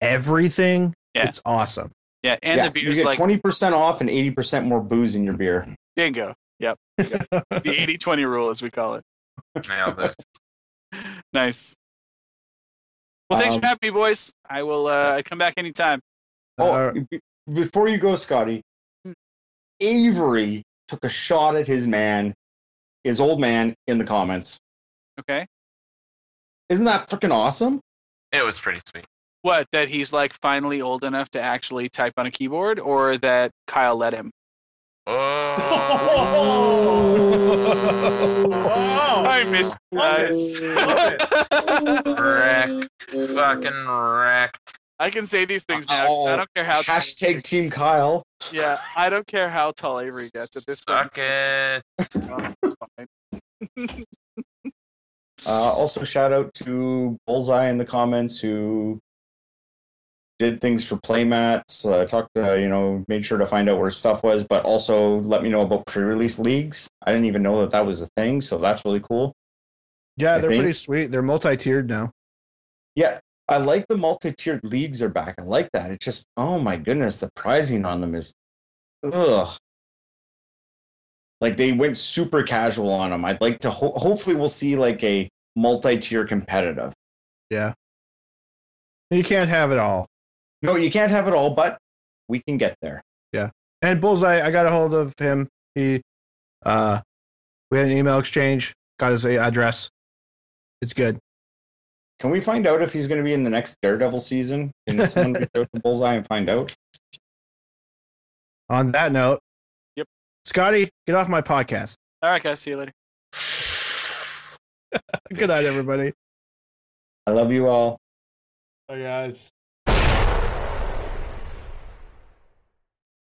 everything. Yeah. It's awesome. yeah, and yeah, the you beer's get like twenty percent off and eighty percent more booze in your beer. bingo. Yep, it's the 80-20 rule as we call it. Nailed it. Nice. Well, thanks Um, for having me, boys. I will uh, come back anytime. Oh, Uh, b- before you go, Scotty, Avery took a shot at his man, his old man, in the comments. Okay. Isn't that freaking awesome? It was pretty sweet. What? That he's like finally old enough to actually type on a keyboard, or that Kyle let him? Oh. I miss you guys. wrecked. Fucking wrecked. I can say these things now 'cause I don't care how. Hashtag Team Kyle. Yeah, I don't care how tall Avery gets at this point. Suck it. It's fine, it's fine. Uh, also, shout out to Bullseye in the comments who did things for playmats. Uh, talked to, you know, made sure to find out where stuff was, but also let me know about pre-release leagues. I didn't even know that that was a thing, so that's really cool. yeah, I they're think- pretty sweet. They're multi-tiered now. Yeah, I like the multi-tiered leagues are back. I like that. It's just, oh my goodness, the pricing on them is, ugh. Like they went super casual on them. I'd like to. Ho- hopefully, we'll see like a multi-tier competitive. Yeah. You can't have it all. No, you can't have it all, but we can get there. Yeah. And Bullseye, I got a hold of him. He, uh, we had an email exchange. Got his address. It's good. Can we find out if he's going to be in the next Daredevil season? Can someone get out to Bullseye and find out? On that note, Yep. Scotty, get off my podcast. All right, guys. See you later. good night, everybody. I love you all. Bye, guys.